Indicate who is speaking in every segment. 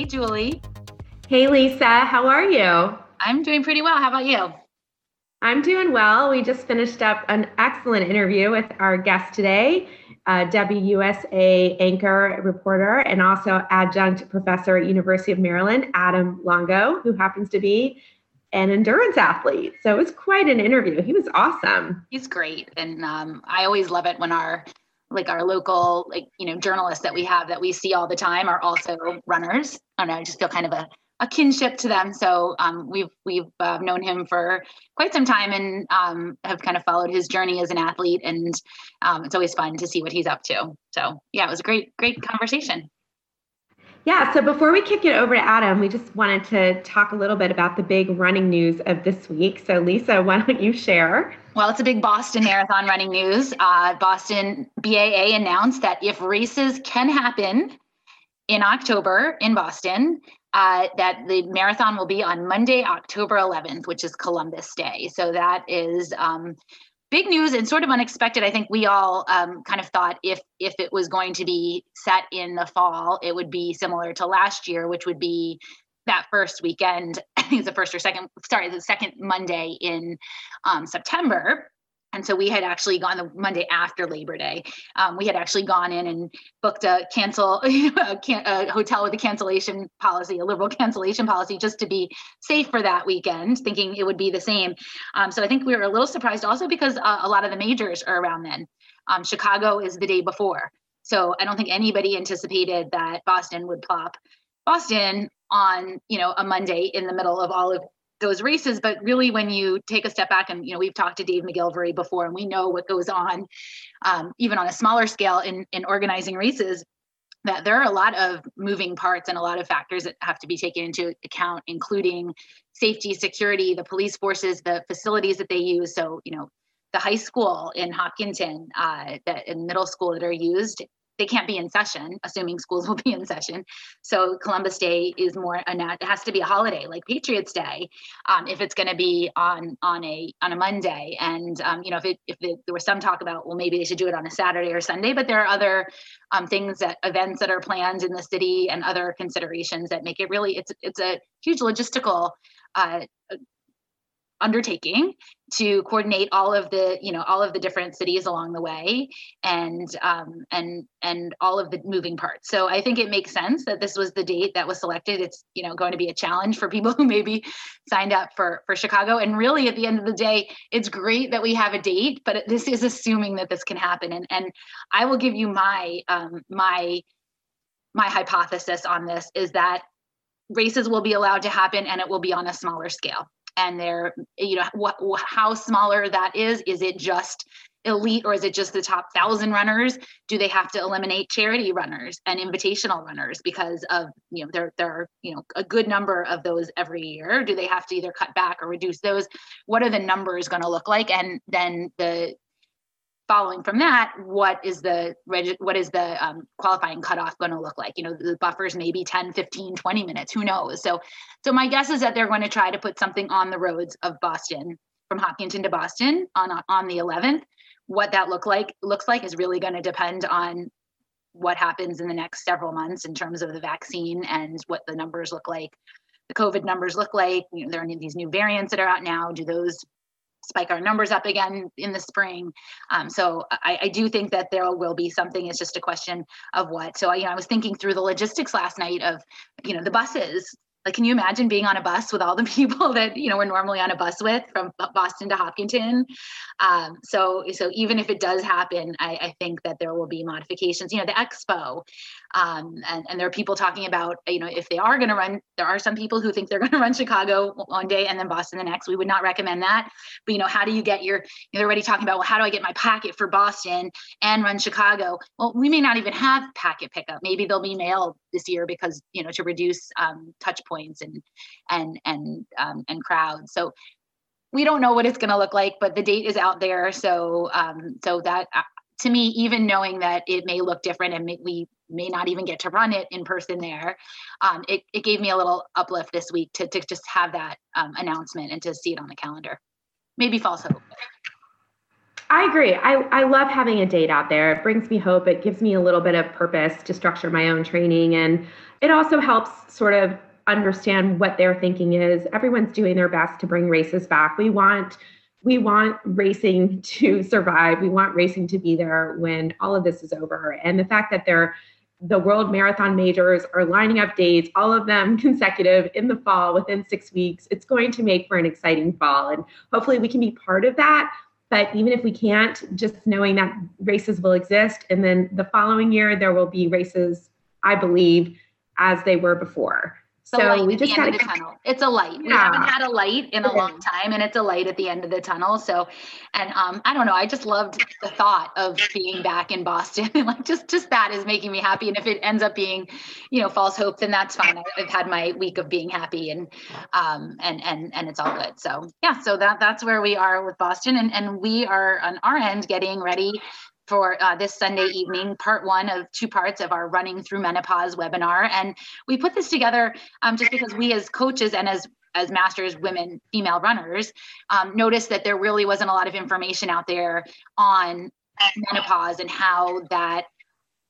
Speaker 1: Hey, Julie.
Speaker 2: Hey, Lisa. How are you?
Speaker 1: I'm doing pretty well. How about you?
Speaker 2: I'm doing well. We just finished up an excellent interview with our guest today, uh, WUSA anchor reporter and also adjunct professor at University of Maryland, Adam Longo, who happens to be an endurance athlete. So it was quite an interview. He was awesome.
Speaker 1: He's great, and um, I always love it when our like our local like you know journalists that we have that we see all the time are also runners. I don't know. I just feel kind of a a kinship to them. So um, we've we've uh, known him for quite some time and um, have kind of followed his journey as an athlete, and um, it's always fun to see what he's up to. So yeah, it was a great great conversation.
Speaker 2: Yeah, so before we kick it over to Adam, we just wanted to talk a little bit about the big running news of this week. So, Lisa, why don't you share?
Speaker 1: Well, it's a big Boston Marathon running news. Uh, Boston BAA announced that if races can happen in October in Boston, uh, that the marathon will be on Monday, October 11th, which is Columbus Day. So that is um, big news and sort of unexpected. I think we all um, kind of thought if if it was going to be set in the fall, it would be similar to last year, which would be that first weekend. I think it's the first or second. Sorry, the second Monday in um, September and so we had actually gone the Monday after Labor Day. Um, we had actually gone in and booked a cancel a, can, a, hotel with a cancellation policy, a liberal cancellation policy, just to be safe for that weekend, thinking it would be the same. Um, so I think we were a little surprised also because uh, a lot of the majors are around then. Um, Chicago is the day before, so I don't think anybody anticipated that Boston would plop Boston on you know a Monday in the middle of all of those races. But really when you take a step back and you know we've talked to dave mcgillivray before and we know what goes on um, even on a smaller scale in in organizing races that there are a lot of moving parts and a lot of factors that have to be taken into account including safety security the police forces the facilities that they use. So you know the high school in hopkinton uh, that in middle school that are used they can't be in session, assuming schools will be in session. So Columbus Day is more a it has to be a holiday like Patriots Day, um, if it's going to be on on a on a Monday. And um, you know, if it if it, there was some talk about well maybe they should do it on a Saturday or Sunday, but there are other um, things that events that are planned in the city and other considerations that make it really it's it's a huge logistical uh, undertaking to coordinate all of the you know all of the different cities along the way and um, and and all of the moving parts. So i think it makes sense that this was the date that was selected. It's you know going to be a challenge for people who maybe signed up for for chicago. And really at the end of the day it's great that we have a date but this is assuming that this can happen. And and i will give you my um, my my hypothesis on this is that races will be allowed to happen and it will be on a smaller scale and they're you know what how smaller that is is it just elite or is it just the top thousand runners? Do they have to eliminate charity runners and invitational runners because of you know there there are you know a good number of those every year? Do they have to either cut back or reduce those? What are the numbers going to look like? And then the following from that, what is the what is the um, qualifying cutoff going to look like? You know, the buffers maybe 10, 15, 20 minutes, who knows? So, so my guess is that they're going to try to put something on the roads of Boston from Hopkinton to Boston on on the 11th. What that look like looks like is really going to depend on what happens in the next several months in terms of the vaccine and what the numbers look like the COVID numbers look like. You know, there are these new variants that are out now. Do those spike our numbers up again in the spring. Um, so I, I, do think that there will be something. It's just a question of what. So you know, I was thinking through the logistics last night of you know the buses like can you imagine being on a bus with all the people that you know we're normally on a bus with from boston to hopkinton um, so so even if it does happen I, I, think that there will be modifications you know the expo um, and, and there are people talking about you know if they are going to run there are some people who think they're going to run chicago one day and then boston the next we would not recommend that but you know how do you get your you know, they're already talking about well how do i get my packet for boston and run chicago well we may not even have packet pickup maybe they'll be mailed this year because you know to reduce um, touch points and and and um, and crowds. So we don't know what it's going to look like, but the date is out there. So um, so that to me, even knowing that it may look different and may, we may not even get to run it in person there, um, it, it gave me a little uplift this week to, to just have that um, announcement and to see it on the calendar. Maybe false hope.
Speaker 2: I agree. I, I love having a date out there. It brings me hope. It gives me a little bit of purpose to structure my own training. And it also helps sort of understand what their thinking is. Everyone's doing their best to bring races back. We want we want racing to survive. We want racing to be there when all of this is over. And the fact that they're the world marathon majors are lining up dates, all of them consecutive in the fall within six weeks. It's going to make for an exciting fall. And hopefully we can be part of that. But even if we can't, just knowing that races will exist. And then the following year, there will be races, I believe, as they were before
Speaker 1: so we just got to tunnel. It's a light. Yeah. We haven't had a light in a long time, and it's a light at the end of the tunnel. So, and um, I don't know. I just loved the thought of being back in Boston, like just just that is making me happy. And if it ends up being, you know, false hope, then that's fine. I've had my week of being happy, and um, and and and it's all good. So yeah, so that that's where we are with Boston, and and we are on our end getting ready for uh, this Sunday evening, part one of two parts of our Running Through Menopause webinar. And we put this together um, just because we, as coaches and as as masters women female runners um, noticed that there really wasn't a lot of information out there on menopause and how that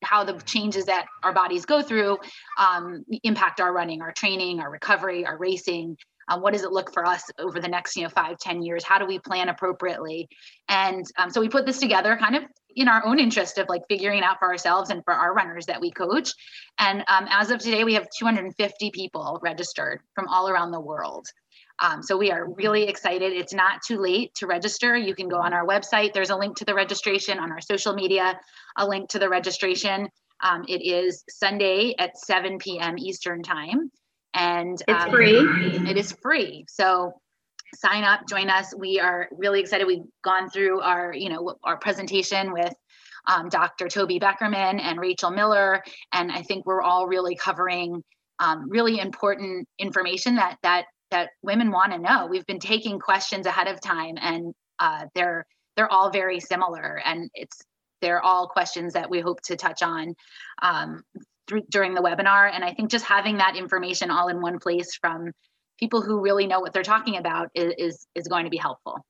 Speaker 1: how the changes that our bodies go through um, impact our running our training our recovery our racing um, what does it look for us over the next you know five ten years how do we plan appropriately and um, so we put this together kind of in our own interest of like figuring out for ourselves and for our runners that we coach and um, as of today we have 250 people registered from all around the world um, so we are really excited. It's not too late to register. You can go on our website. There's a link to the registration on our social media, a link to the registration. Um, it is Sunday at 7 p.m. Eastern time and
Speaker 2: it's um, free.
Speaker 1: It is free. So sign up, join us. We are really excited. We've gone through our, you know, our presentation with um, Dr. Toby Beckerman and Rachel Miller, and I think we're all really covering um, really important information that that that women want to know. We've been taking questions ahead of time, and uh, they're they're all very similar, and it's they're all questions that we hope to touch on um, through, during the webinar. And I think just having that information all in one place from people who really know what they're talking about is, is, is going to be helpful.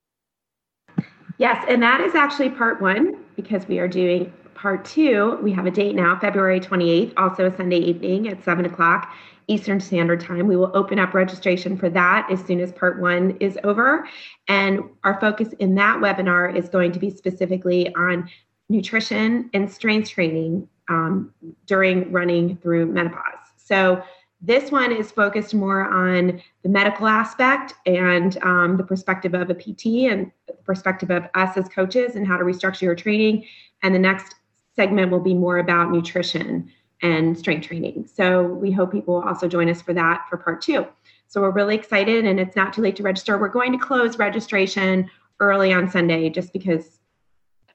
Speaker 2: Yes, and that is actually part one because we are doing part two. We have a date now, February 28th, also a Sunday evening at 7 o'clock Eastern Standard Time. We will open up registration for that as soon as part one is over. And our focus in that webinar is going to be specifically on nutrition and strength training um, during running through menopause. So this one is focused more on the medical aspect and um, the perspective of a PT and the perspective of us as coaches and how to restructure your training. And the next segment will be more about nutrition and strength training. So we hope people will also join us for that for part two. So we're really excited and it's not too late to register. We're going to close registration early on Sunday just because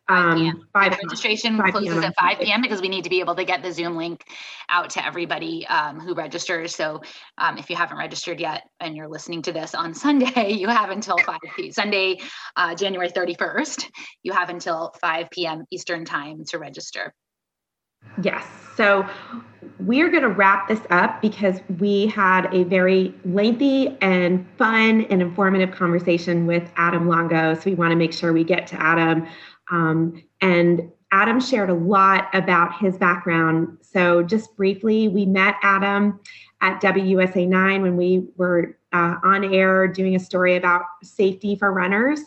Speaker 1: 5 p.m. Um, 5 registration 5 closes at 5 p.m. because we need to be able to get the Zoom link out to everybody um, who registers. So um, if you haven't registered yet and you're listening to this on Sunday, you have until 5 p.m. Sunday, uh, January 31st, you have until 5 p.m. Eastern time to register.
Speaker 2: Yes. So we're going to wrap this up because we had a very lengthy and fun and informative conversation with Adam Longo. So we want to make sure we get to Adam um, and Adam shared a lot about his background. So, just briefly, we met Adam at WUSA 9 when we were uh, on air doing a story about safety for runners.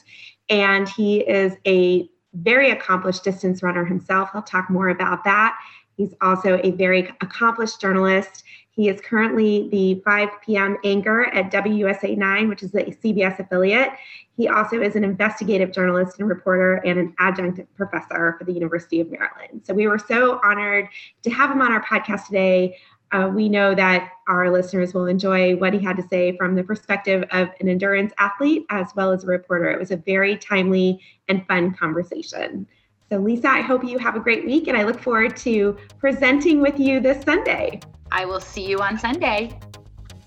Speaker 2: And he is a very accomplished distance runner himself. He'll talk more about that. He's also a very accomplished journalist. He is currently the 5 p.m. anchor at WUSA 9, which is the CBS affiliate. He also is an investigative journalist and reporter and an adjunct professor for the University of Maryland. So we were so honored to have him on our podcast today. Uh, we know that our listeners will enjoy what he had to say from the perspective of an endurance athlete as well as a reporter. It was a very timely and fun conversation. So, Lisa, I hope you have a great week and I look forward to presenting with you this Sunday.
Speaker 1: I will see you on Sunday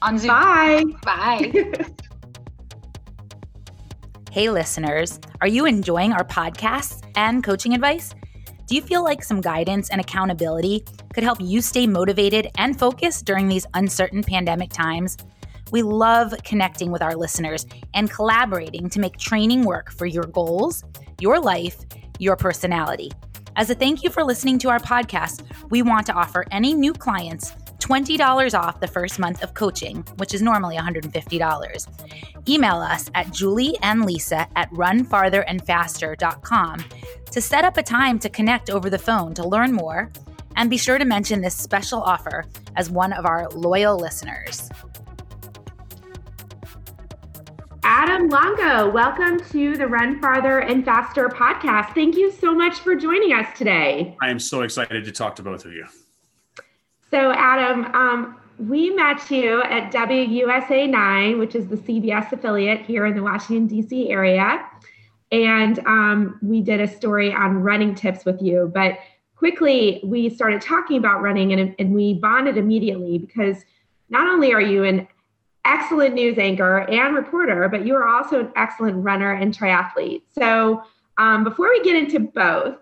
Speaker 1: on Zoom.
Speaker 2: Bye.
Speaker 1: Bye.
Speaker 3: hey, listeners, are you enjoying our podcasts and coaching advice? Do you feel like some guidance and accountability could help you stay motivated and focused during these uncertain pandemic times? We love connecting with our listeners and collaborating to make training work for your goals, your life, your personality. As a thank you for listening to our podcast, we want to offer any new clients $20 off the first month of coaching, which is normally $150. Email us at Julie and Lisa at runfartherandfaster.com to set up a time to connect over the phone to learn more. And be sure to mention this special offer as one of our loyal listeners.
Speaker 2: Adam Longo, welcome to the Run Farther and Faster podcast. Thank you so much for joining us today.
Speaker 4: I am so excited to talk to both of you.
Speaker 2: So, Adam, um, we met you at WUSA 9, which is the CBS affiliate here in the Washington, D.C. area. And um, we did a story on running tips with you. But quickly, we started talking about running and, and we bonded immediately because not only are you an excellent news anchor and reporter, but you are also an excellent runner and triathlete. So, um, before we get into both,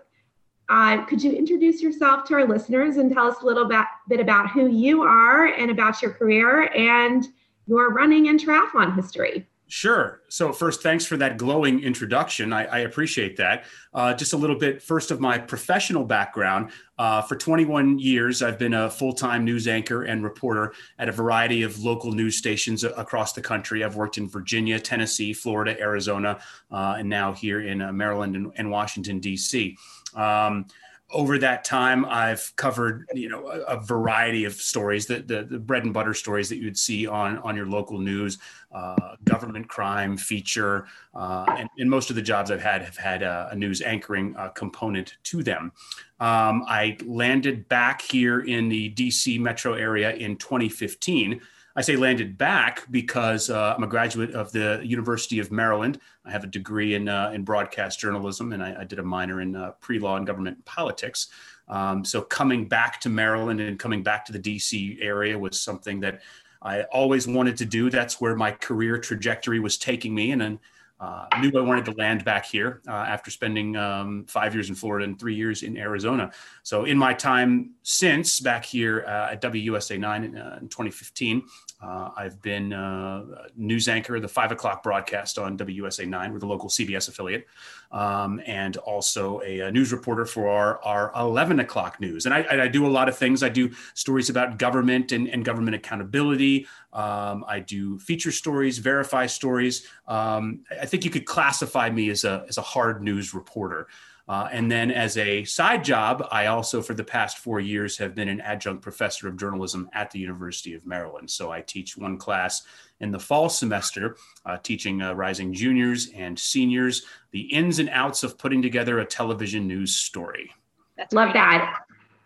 Speaker 2: uh, could you introduce yourself to our listeners and tell us a little bit, bit about who you are and about your career and your running and triathlon history?
Speaker 4: Sure. So, first, thanks for that glowing introduction. I, I appreciate that. Uh, just a little bit first of my professional background. Uh, for 21 years, I've been a full time news anchor and reporter at a variety of local news stations across the country. I've worked in Virginia, Tennessee, Florida, Arizona, uh, and now here in uh, Maryland and, and Washington, D.C. Um, over that time, I've covered you know a, a variety of stories, the, the, bread and butter stories that you'd see on on your local news, uh, government crime, feature, uh, and, and, most of the jobs I've had have had a, a news anchoring uh, component to them. Um, I landed back here in the DC metro area in 2015 I say landed back because uh, I'm a graduate of the University of Maryland. I have a degree in, uh, in broadcast journalism, and I, I did a minor in uh, pre law and government and politics. Um, so coming back to Maryland and coming back to the DC area was something that I always wanted to do. That's where my career trajectory was taking me. And then uh, knew I wanted to land back here uh, after spending um, five years in Florida and three years in Arizona. So, in my time since back here uh, at WUSA 9 in, uh, in 2015, uh, I've been uh, news anchor, the five o'clock broadcast on WUSA 9, we're the local CBS affiliate, um, and also a, a, news reporter for our, our 11 o'clock news. And I, I, do a lot of things. I do stories about government and, and government accountability. Um, I do feature stories, verify stories. Um, I think you could classify me as a, as a hard news reporter. Uh, and then as a side job, I also, for the past four years, have been an adjunct professor of journalism at the University of Maryland. So I teach one class in the fall semester, uh, teaching uh, rising juniors and seniors the ins and outs of putting together a television news story.
Speaker 2: That's Love great. that.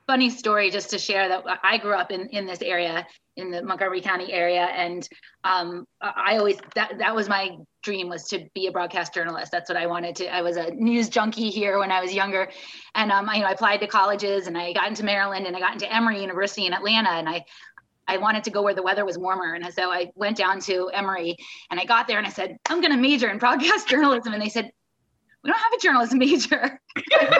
Speaker 1: Funny story just to share that I grew up in, in this area in the Montgomery County area. And um, I always, that, that was my dream was to be a broadcast journalist. That's what I wanted to, I was a news junkie here when I was younger. And um, I, you know, I applied to colleges and I got into Maryland and I got into Emory University in Atlanta. And I, I wanted to go where the weather was warmer. And so I went down to Emory and I got there and I said, I'm going to major in broadcast journalism. And they said, we don't have a journalism major.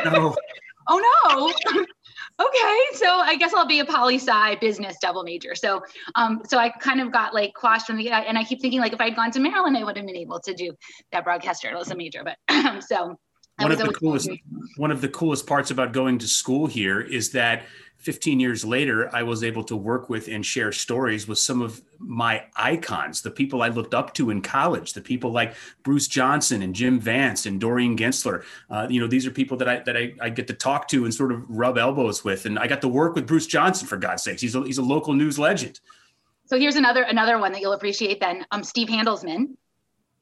Speaker 1: No. oh no okay, so I guess I'll be a poli sci business double major. So, um, so I kind of got like quashed from the, and I keep thinking like if I'd gone to Maryland, I would have been able to do that broadcast journalism major. But so
Speaker 4: one of the coolest, one of the coolest parts about going to school here is that 15 years later, I was able to work with and share stories with some of my icons, the people I looked up to in college, the people like Bruce Johnson and Jim Vance and Doreen Gentzler. Uh, you know, these are people that I that I, I, get to talk to and sort of rub elbows with. And I got to work with Bruce Johnson for God's sakes. He's a, he's a local news legend.
Speaker 1: So here's another another one that you'll appreciate. Then, um, Steve Handelsman,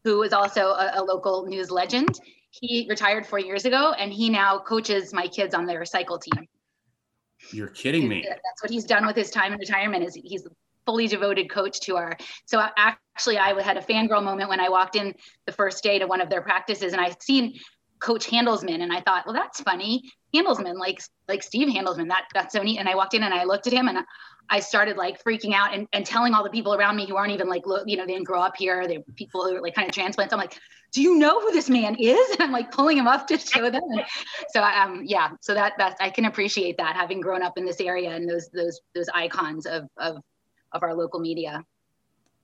Speaker 1: who is also a, a local news legend. He retired four years ago, and he now coaches my kids on their cycle team.
Speaker 4: You're kidding me.
Speaker 1: That's what he's done with his time in retirement. Is he's fully devoted coach to our. So actually, I had a fangirl moment when I walked in the first day to one of their practices, and I seen Coach Handelsman, and I thought, well, that's funny. Handelsman, like like Steve Handelsman, that that's so neat. And I walked in and I looked at him, and I started like freaking out and, and telling all the people around me who aren't even like, look, you know, they didn't grow up here. They're people who are like kind of transplants. I'm like, do you know who this man is? And I'm like pulling him up to show them. And so um, yeah, so that that's I can appreciate that having grown up in this area and those those those icons of of of our local media.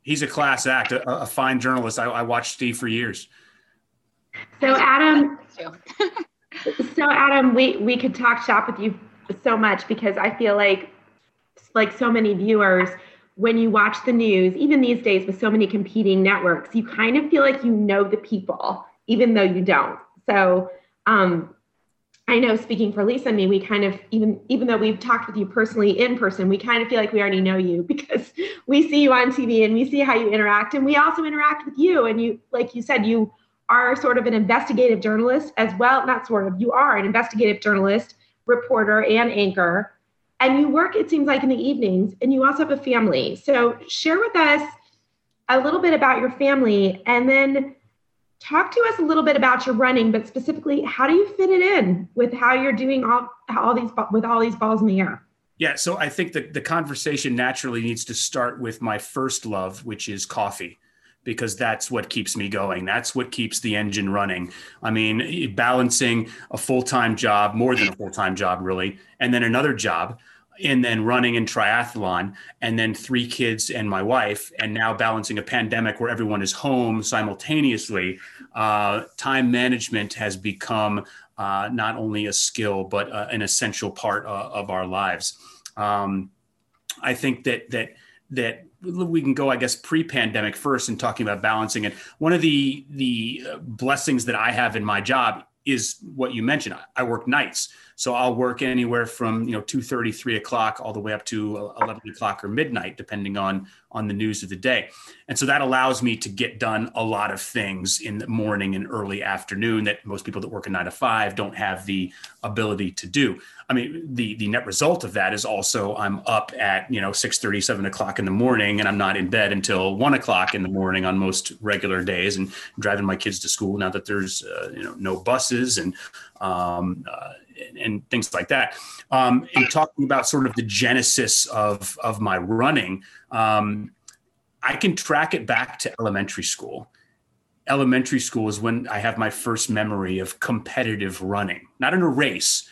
Speaker 4: He's a class act, a, a fine journalist. I, I watched Steve for years.
Speaker 2: So Adam, So Adam, we we could talk shop with you so much because I feel like like so many viewers when you watch the news, even these days with so many competing networks, you kind of feel like you know the people, even though you don't. So um, I know speaking for Lisa and me, we kind of even even though we've talked with you personally in person, we kind of feel like we already know you because we see you on TV and we see how you interact, and we also interact with you. And you, like you said, you are sort of an investigative journalist as well. Not sort of, you are an investigative journalist, reporter, and anchor and you work it seems like in the evenings and you also have a family. So share with us a little bit about your family and then talk to us a little bit about your running but specifically how do you fit it in with how you're doing all all these with all these balls in the air?
Speaker 4: Yeah so i think that the conversation naturally needs to start with my first love which is coffee because that's what keeps me going. That's what keeps the engine running. I mean, balancing a full time job, more than a full time job, really, and then another job and then running in triathlon and then three kids and my wife and now balancing a pandemic where everyone is home simultaneously uh, time management has become uh, not only a skill but uh, an essential part uh, of our lives um, i think that that that we can go i guess pre-pandemic first and talking about balancing it one of the the uh, blessings that i have in my job is what you mentioned i work nights so I'll work anywhere from you know 2:30, 3 o'clock, all the way up to 11 o'clock or midnight, depending on on the news of the day. And so that allows me to get done a lot of things in the morning and early afternoon that most people that work a nine to five don't have the ability to do. I mean, the the net result of that is also I'm up at you know 6:30, 7 o'clock in the morning, and I'm not in bed until one o'clock in the morning on most regular days, and driving my kids to school now that there's uh, you know no buses and um, uh, and things like that. Um, and talking about sort of the genesis of of my running, um, I can track it back to elementary school. Elementary school is when I have my first memory of competitive running, not in a race,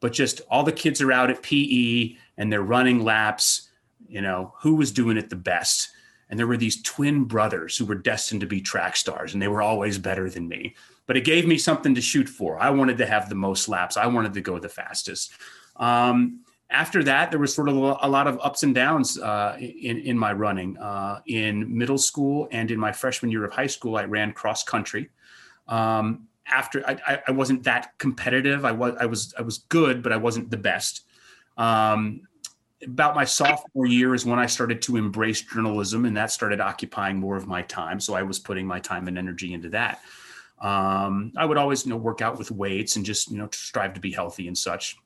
Speaker 4: but just all the kids are out at PE and they're running laps. You know, who was doing it the best? And there were these twin brothers who were destined to be track stars, and they were always better than me but it gave me something to shoot for. I wanted to have the most laps. I wanted to go the fastest. Um, after that, there was sort of a lot of ups and downs uh, in in my running. Uh, in middle school and in my freshman year of high school, I ran cross country. Um, after I, I, wasn't that competitive. I was I was I was good, but I wasn't the best. Um, about my sophomore year is when I started to embrace journalism, and that started occupying more of my time. So I was putting my time and energy into that. Um, I would always, you know, work out with weights and just, you know, strive to be healthy and such.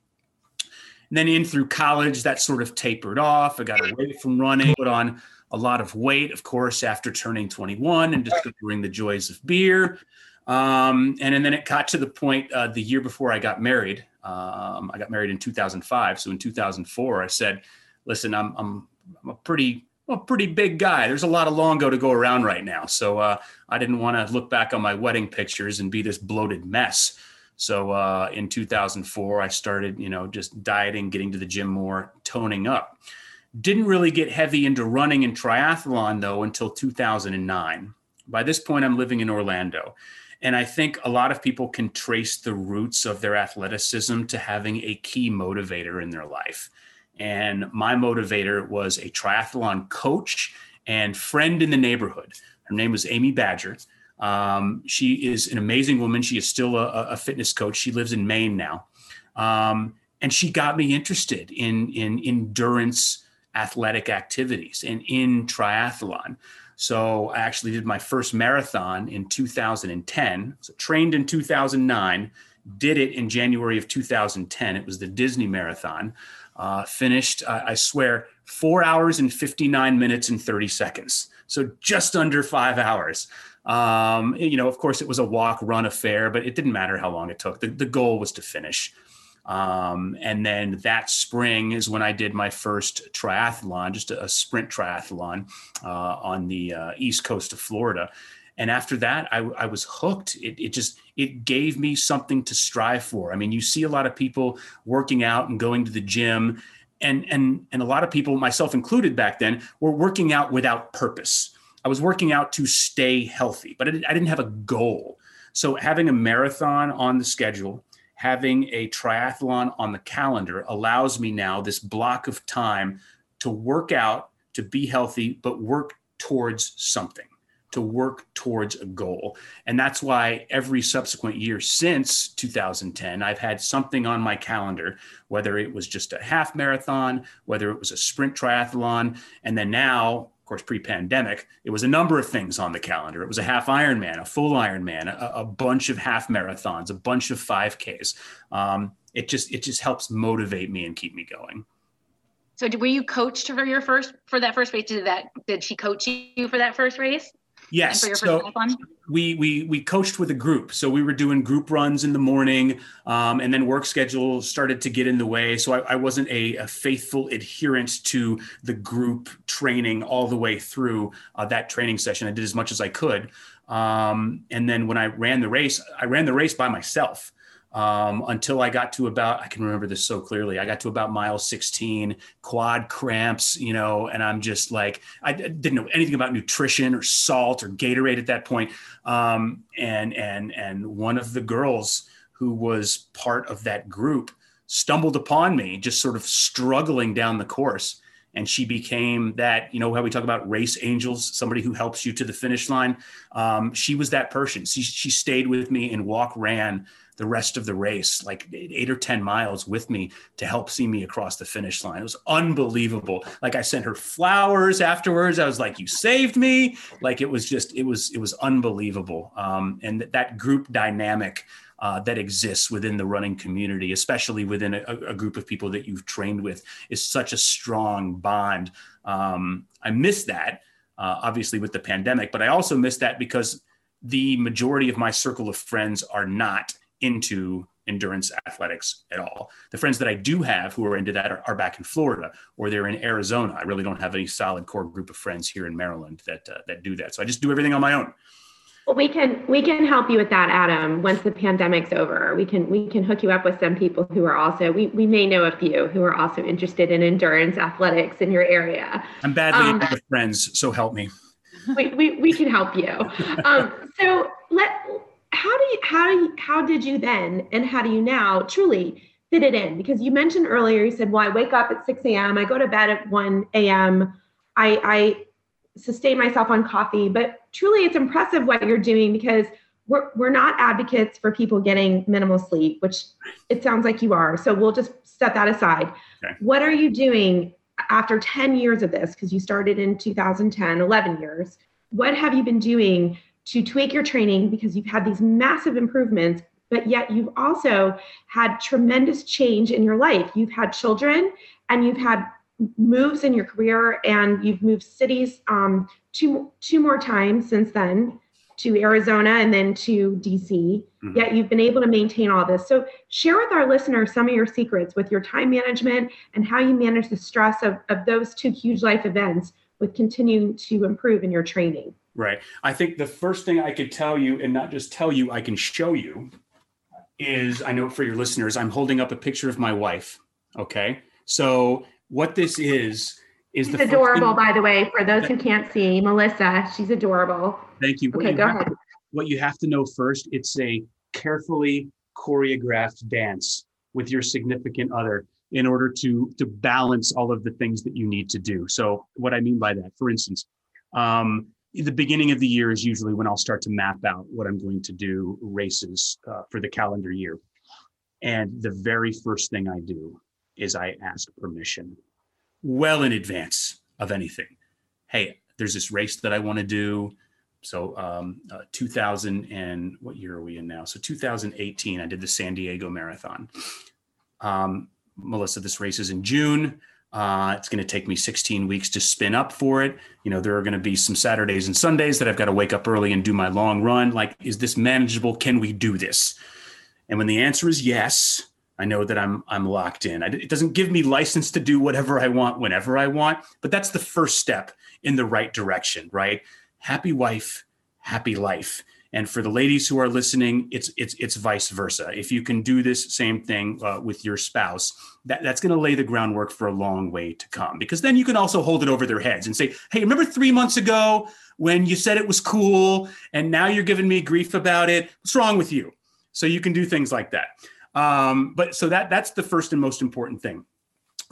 Speaker 4: And then in through college, that sort of tapered off. I got away from running, put on a lot of weight, of course, after turning 21 and discovering the joys of beer. Um, and, and then it got to the point uh, the year before I got married. Um, I got married in 2005. So in 2004, I said, listen, I'm, I'm, I'm a pretty a pretty big guy. There's a lot of Longo to go around right now. So uh, I didn't want to look back on my wedding pictures and be this bloated mess. So uh, in 2004, I started, you know, just dieting, getting to the gym more, toning up. Didn't really get heavy into running and triathlon though until 2009. By this point, I'm living in Orlando. And I think a lot of people can trace the roots of their athleticism to having a key motivator in their life. And my motivator was a triathlon coach and friend in the neighborhood. Her name was Amy Badger. Um, she is an amazing woman. She is still a, a fitness coach. She lives in Maine now. Um, and she got me interested in, in endurance athletic activities and in triathlon. So I actually did my first marathon in 2010. So trained in 2009, did it in January of 2010. It was the Disney Marathon. Uh, finished, I swear, four hours and 59 minutes and 30 seconds. So just under five hours. Um, you know, of course, it was a walk run affair, but it didn't matter how long it took. The, the goal was to finish. Um, and then that spring is when I did my first triathlon, just a, a sprint triathlon uh, on the uh, east coast of Florida. And after that, I, I was hooked. It, it just it gave me something to strive for. I mean, you see a lot of people working out and going to the gym, and and and a lot of people, myself included, back then, were working out without purpose. I was working out to stay healthy, but I didn't have a goal. So having a marathon on the schedule, having a triathlon on the calendar allows me now this block of time to work out, to be healthy, but work towards something, to work towards a goal. And that's why every subsequent year since 2010, I've had something on my calendar, whether it was just a half marathon, whether it was a sprint triathlon. And then now, course, pre-pandemic, it was a number of things on the calendar. It was a half Ironman, a full Ironman, a, a bunch of half marathons, a bunch of 5Ks. Um, it just it just helps motivate me and keep me going.
Speaker 1: So, were you coached for your first for that first race? Did that did she coach you for that first race?
Speaker 4: Yes. so we we we coached with a group. So we were doing group runs in the morning, um, and then work schedule started to get in the way. So I, I wasn't a, a, faithful adherent to the group training all the way through uh, that training session. I did as much as I could, um, and then when I ran the race, I ran the race by myself um, until I got to about, I can remember this so clearly. I got to about mile 16, quad cramps, you know, and I'm just like, I didn't know anything about nutrition or salt or Gatorade at that point. Um, and, and, and one of the girls who was part of that group stumbled upon me just sort of struggling down the course and she became that you know how we talk about race angels somebody who helps you to the finish line um, she was that person she, she stayed with me and walk ran the rest of the race, like eight or 10 miles with me to help see me across the finish line. It was unbelievable. Like I sent her flowers afterwards. I was like, you saved me. Like it was just, it was, it was unbelievable. Um, and that, that group dynamic uh, that exists within the running community, especially within a, a, group of people that you've trained with, is such a strong bond. Um, I miss that, uh, obviously, with the pandemic, but I also miss that because the majority of my circle of friends are not into endurance athletics at all. The friends that I do have who are into that are, are, back in Florida or they're in Arizona. I really don't have any solid core group of friends here in Maryland that uh, that do that. So I just do everything on my own.
Speaker 2: Well, we can we can help you with that, Adam. Once the pandemic's over, we can we can hook you up with some people who are also we we may know a few who are also interested in endurance athletics in your area.
Speaker 4: I'm badly um, with friends, so help me.
Speaker 2: We, we, we can help you. Um, so let how do you how do you, how did you then and how do you now truly fit it in? Because you mentioned earlier, you said, "Well, I wake up at 6 a.m. I go to bed at 1 a.m. I, I sustain myself on coffee." But truly, it's impressive what you're doing because we're we're not advocates for people getting minimal sleep, which it sounds like you are. So we'll just set that aside. Okay. What are you doing after 10 years of this? Because you started in 2010, 11 years. What have you been doing? To tweak your training because you've had these massive improvements, but yet you've also had tremendous change in your life. You've had children and you've had moves in your career and you've moved cities um, two, two more times since then to Arizona and then to DC. Mm-hmm. Yet you've been able to maintain all this. So share with our listeners some of your secrets with your time management and how you manage the stress of, of those two huge life events with continuing to improve in your training.
Speaker 4: Right. I think the first thing I could tell you, and not just tell you, I can show you, is I know for your listeners, I'm holding up a picture of my wife. Okay. So what this is is
Speaker 2: she's the adorable, by the way, for those who can't see. Melissa, she's adorable.
Speaker 4: Thank you.
Speaker 2: Okay, you go ahead.
Speaker 4: To, what you have to know first, it's a carefully choreographed dance with your significant other in order to to balance all of the things that you need to do. So what I mean by that, for instance, um, the beginning of the year is usually when I'll start to map out what I'm going to do races uh, for the calendar year. And the very first thing I do is I ask permission well in advance of anything. Hey, there's this race that I want to do. So, um, uh, 2000 and what year are we in now? So, 2018, I did the San Diego Marathon. Um, Melissa, this race is in June. Uh, it's going to take me 16 weeks to spin up for it. You know, there are going to be some Saturdays and Sundays that I've got to wake up early and do my long run. Like, is this manageable? Can we do this? And when the answer is yes, I know that I'm I'm locked in. I, it doesn't give me license to do whatever I want whenever I want, but that's the first step in the right direction, right? Happy wife, happy life. And for the ladies who are listening, it's it's it's vice versa. If you can do this same thing uh, with your spouse, that, that's going to lay the groundwork for a long way to come. Because then you can also hold it over their heads and say, "Hey, remember three months ago when you said it was cool, and now you're giving me grief about it? What's wrong with you?" So you can do things like that. Um, but so that that's the first and most important thing.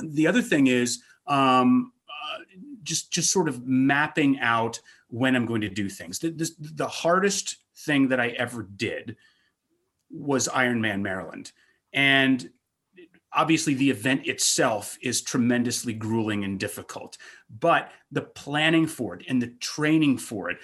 Speaker 4: The other thing is um, uh, just just sort of mapping out when I'm going to do things. The, this, the hardest thing that I ever did was Ironman Maryland, and obviously the event itself is tremendously grueling and difficult but the planning for it and the training for it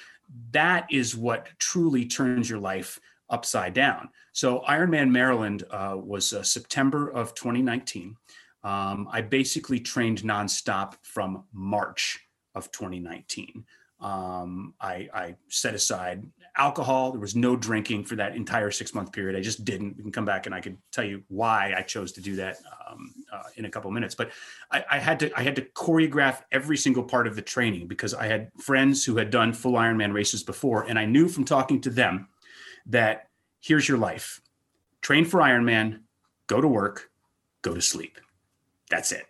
Speaker 4: that is what truly turns your life upside down. So ironman maryland uh, was uh, september of 2019 um, i basically trained nonstop from march of 2019 um, I, I, set aside alcohol. There was no drinking for that entire six month period. I just didn't. We can come back and I could tell you why I chose to do that um, uh, in a couple minutes. But I, I, had to I had to choreograph every single part of the training because I had friends who had done full Ironman races before, and I knew from talking to them that here's your life: train for Ironman, go to work, go to sleep. That's it.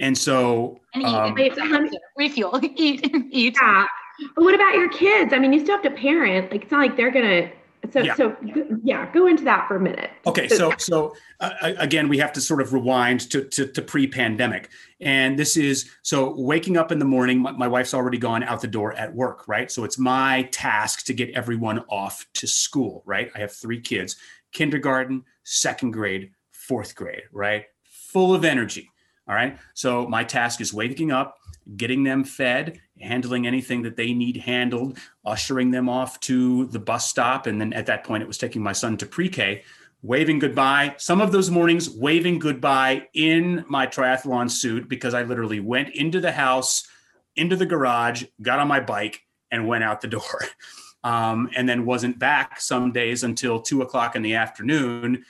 Speaker 4: And so,
Speaker 1: and eat, um, refuel, eat, eat.
Speaker 2: Yeah. But what about your kids? I mean, you still have to parent. Like, it's not like they're gonna. So, yeah. so yeah, go into that for a minute.
Speaker 4: Okay, so so uh, again, we have to sort of rewind to, to, to pre-pandemic, and this is so waking up in the morning. My, my wife's already gone out the door at work, right? So it's my task to get everyone off to school, right? I have three kids: kindergarten, second grade, fourth grade, right? Full of energy all right. So my task is waking up, getting them fed, handling anything that they need handled, ushering them off to the bus stop. And then at that point, it was taking my son to pre K, waving goodbye. Some of those mornings, waving goodbye in my triathlon suit because I literally went into the house, into the garage, got on my bike, and went out the door. Um, and then wasn't back some days until two o'clock in the afternoon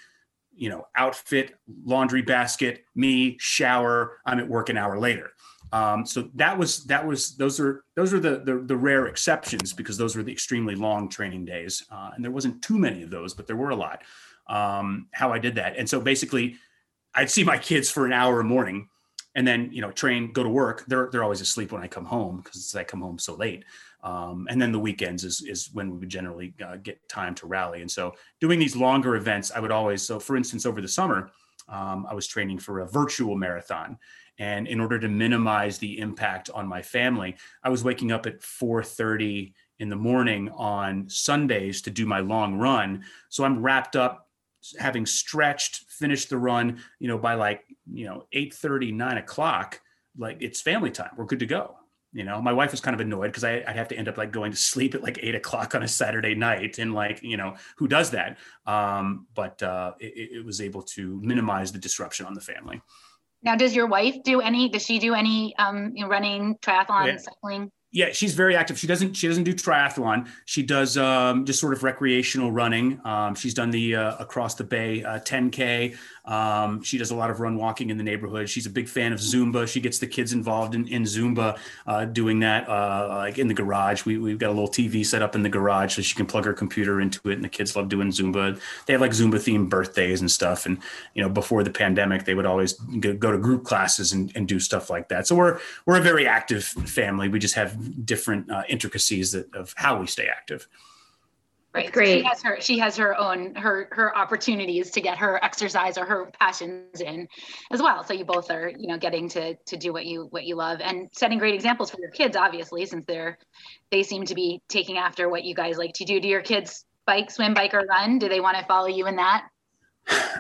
Speaker 4: you know, outfit, laundry basket, me, shower, I'm at work an hour later. Um, so that was that was those are those are the, the, the rare exceptions because those were the extremely long training days, uh, and there wasn't too many of those, but there were a lot. Um, how I did that, and so basically, I'd see my kids for an hour a morning, and then you know train, go to work. They're they're always asleep when I come home because I come home so late. Um, and then the weekends is, is when we would generally uh, get time to rally. And so doing these longer events, I would always, so for instance, over the summer, um, I was training for a virtual marathon. And in order to minimize the impact on my family, I was waking up at 4:30 in the morning on Sundays to do my long run. So I'm wrapped up, having stretched, finished the run, you know, by like, you know, 8:30, 9 o'clock. Like it's family time. We're good to go you know my wife was kind of annoyed because i'd have to end up like going to sleep at like eight o'clock on a saturday night and like you know who does that um, but uh, it, it, was able to minimize the disruption on the family
Speaker 1: now does your wife do any does she do any um, you know, running triathlon yeah. cycling
Speaker 4: yeah, she's very active. She doesn't she doesn't do triathlon. She does um, just sort of recreational running. Um, she's done the uh, across the bay uh, 10k. Um, she does a lot of run walking in the neighborhood. She's a big fan of Zumba. She gets the kids involved in, in Zumba, uh, doing that uh, like in the garage. We, we've got a little TV set up in the garage so she can plug her computer into it, and the kids love doing Zumba. They have like Zumba themed birthdays and stuff. And you know, before the pandemic, they would always go, to group classes and, and do stuff like that. So we're we're a very active family. We just have different uh, intricacies that, of how we stay active.
Speaker 1: Right. great. She has her she has her own her her opportunities to get her exercise or her passions in as well. So you both are, you know, getting to to do what you what you love and setting great examples for your kids, obviously, since they're they seem to be taking after what you guys like to do. Do your kids bike, swim, bike, or run? Do they want to follow you in that?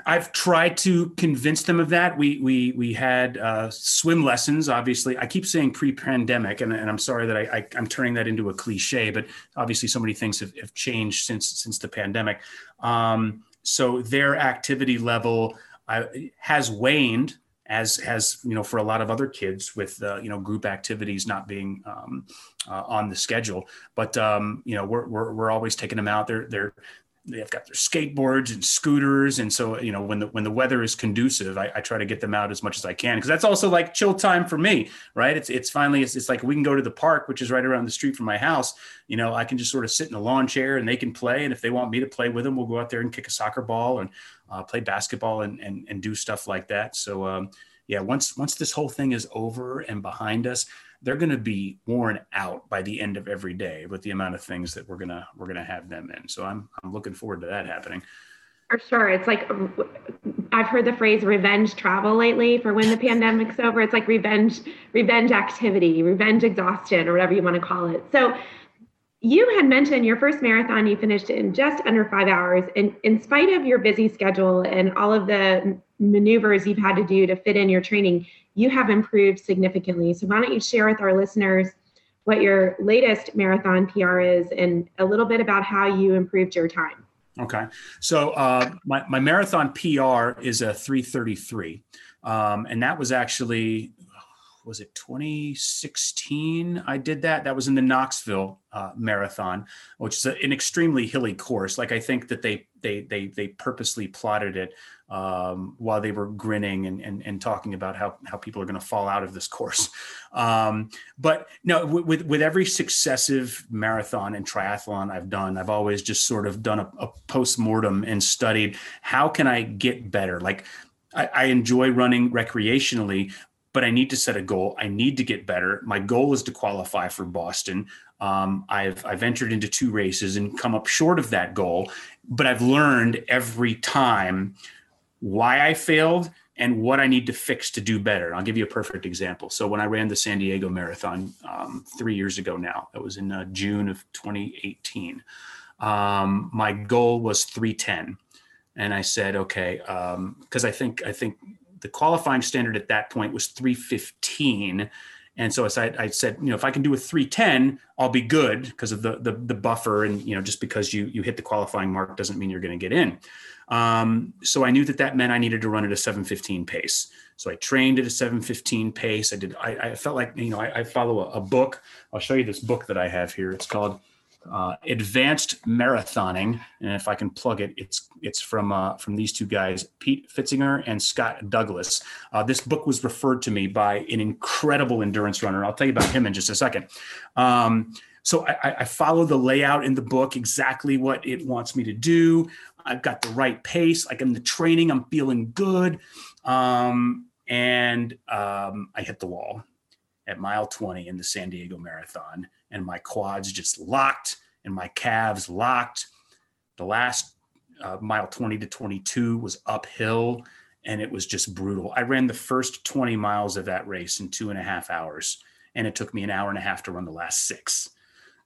Speaker 4: I've tried to convince them of that. We we we had uh, swim lessons. Obviously, I keep saying pre-pandemic, and, and I'm sorry that I, I am turning that into a cliche, but obviously, so many things have, have changed since since the pandemic. Um, so their activity level uh, has waned, as has you know for a lot of other kids with uh, you know group activities not being um, uh, on the schedule. But um, you know we're, we're we're always taking them out. They're they're they've got their skateboards and scooters. And so you know when the when the weather is conducive i, I try to get them out as much as i can because that's also like chill time for me right? It's it's finally it's, it's like we can go to the park which is right around the street from my house. You know i can just sort of sit in a lawn chair and they can play. And if they want me to play with them we'll go out there and kick a soccer ball and uh, play basketball and, and and do stuff like that. So um, yeah once once this whole thing is over and behind us they're going to be worn out by the end of every day with the amount of things that we're going to we're going to have them in so i'm i'm looking forward to that happening
Speaker 2: For sure. It's like I've heard the phrase revenge travel lately for when the pandemic's over. It's like revenge, revenge activity, revenge exhaustion, or whatever you want to call it. So you had mentioned your first marathon you finished in just under five hours. And in spite of your busy schedule and all of the maneuvers you've had to do to fit in your training, you have improved significantly. So why don't you share with our listeners what your latest marathon PR is and a little bit about how you improved your time?
Speaker 4: Okay. So uh, my, my marathon PR is a 333. Um, and that was actually, was it 2016? I did that. That was in the Knoxville uh, marathon, which is a, an extremely hilly course. Like I think that they, they, they, they purposely plotted it um, while they were grinning and, and, and talking about how, how people are going to fall out of this course. Um, but no, with, with every successive marathon and triathlon I've done, I've always just sort of done a, a post-mortem and studied how can I get better? Like I, I enjoy running recreationally, but I need to set a goal. I need to get better. My goal is to qualify for Boston. Um, I've I've entered into two races and come up short of that goal, but I've learned every time why I failed and what I need to fix to do better. I'll give you a perfect example. So when I ran the San Diego Marathon um, three years ago now, that was in uh, June of 2018. Um, my goal was 310, and I said, okay, because um, I think I think the qualifying standard at that point was 315. And so I, I said, you know, if I can do a 310, I'll be good because of the, the, the buffer. And, you know, just because you, you hit the qualifying mark doesn't mean you're going to get in. Um, so I knew that that meant I needed to run at a 715 pace. So I trained at a 715 pace. I did, I, I felt like, you know, I, I follow a, a, book. I'll show you this book that I have here. It's called uh, Advanced Marathoning. And if I can plug it, it's, it's from, uh, from these two guys, Pete Pfitzinger and Scott Douglas. Uh, this book was referred to me by an incredible endurance runner. I'll tell you about him in just a second. Um, so I, I, follow the layout in the book exactly what it wants me to do. I've got the right pace. Like in the training, I'm feeling good. Um, and um, I hit the wall at mile 20 in the San Diego Marathon, and my quads just locked and my calves locked. The last uh, mile 20 to 22 was uphill, and it was just brutal. I ran the first 20 miles of that race in two and a half hours, and it took me an hour and a half to run the last six.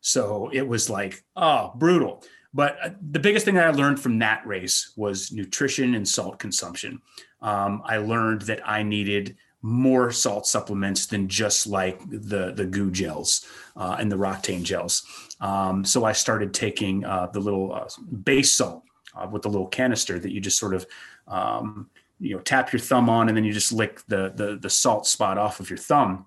Speaker 4: So it was like, oh, brutal. But uh, the biggest thing that I learned from that race was nutrition and salt consumption. Um, I learned that I needed more salt supplements than just like the the goo gels uh, and the Roctane gels. Um, so I started taking uh, the little uh, base salt uh, with the little canister that you just sort of um, you know tap your thumb on and then you just lick the, the the salt spot off of your thumb.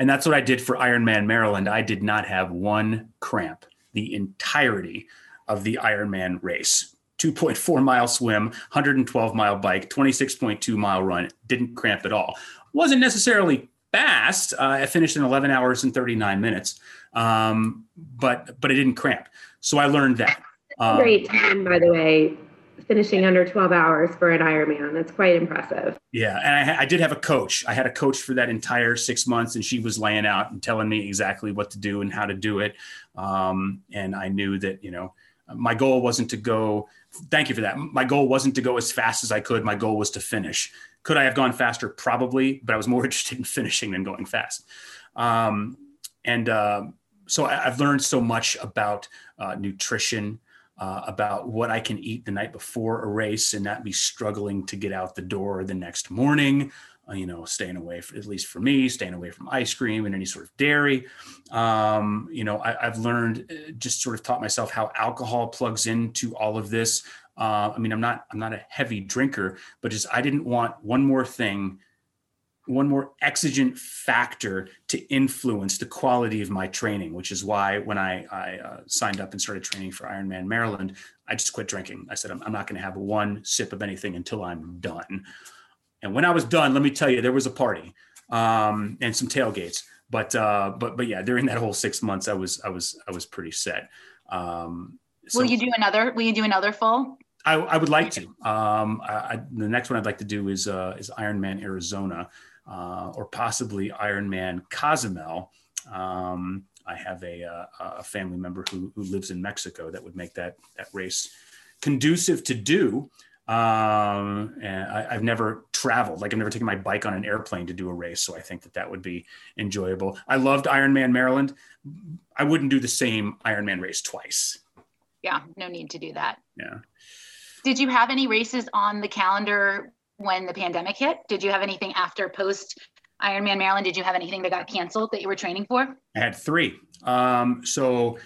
Speaker 4: And that's what I did for Ironman Maryland. I did not have one cramp the entirety of the Ironman race. 2.4 mile swim, 112 mile bike, 26.2 mile run. Didn't cramp at all. Wasn't necessarily fast. Uh, I finished in 11 hours and 39 minutes, um, but but it didn't cramp. So I learned that.
Speaker 2: Um, great time, by the way finishing under 12 hours for an Ironman. That's quite impressive.
Speaker 4: Yeah. And I, I, did have a coach. I had a coach for that entire six months, and she was laying out and telling me exactly what to do and how to do it. Um, and I knew that, you know, my goal wasn't to go, thank you for that. My goal wasn't to go as fast as I could. My goal was to finish. Could I have gone faster? Probably, but I was more interested in finishing than going fast. Um, and uh, so I, have learned so much about uh, nutrition uh, about what I can eat the night before a race and not be struggling to get out the door the next morning. Uh, you know, staying away, for, at least for me, staying away from ice cream and any sort of dairy. Um, you know, I, have learned, uh, just sort of taught myself how alcohol plugs into all of this. Uh, I mean, I'm not, I'm not a heavy drinker, but just I didn't want one more thing one more exigent factor to influence the quality of my training, which is why when I, I uh, signed up and started training for Ironman Maryland, I just quit drinking. I said, I'm, I'm not going to have one sip of anything until I'm done. And when I was done, let me tell you, there was a party um, and some tailgates. But uh, but but yeah, during that whole six months, I was I was I was pretty set. Um,
Speaker 1: so, will you do another? Will you do another full?
Speaker 4: I, I would like to. Um, I, the next one I'd like to do is uh, is Ironman Arizona uh, or possibly Ironman Cozumel. Um, I have a, uh, a, family member who, who lives in Mexico that would make that that race conducive to do. Um, and I, have never traveled, like I've never taken my bike on an airplane to do a race. So I think that that would be enjoyable. I loved Ironman Maryland. I wouldn't do the same Ironman race twice.
Speaker 1: Yeah, no need to do that.
Speaker 4: Yeah.
Speaker 1: Did you have any races on the calendar when the pandemic hit? Did you have anything after post Ironman Maryland? Did you have anything that got canceled that you were training for?
Speaker 4: I had three. Um, so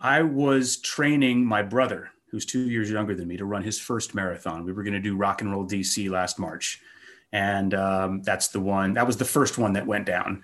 Speaker 4: I was training my brother who's two years younger than me, to run his first marathon. We were going to do Rock and Roll DC last March. And um, that's the one, that was the first one that went down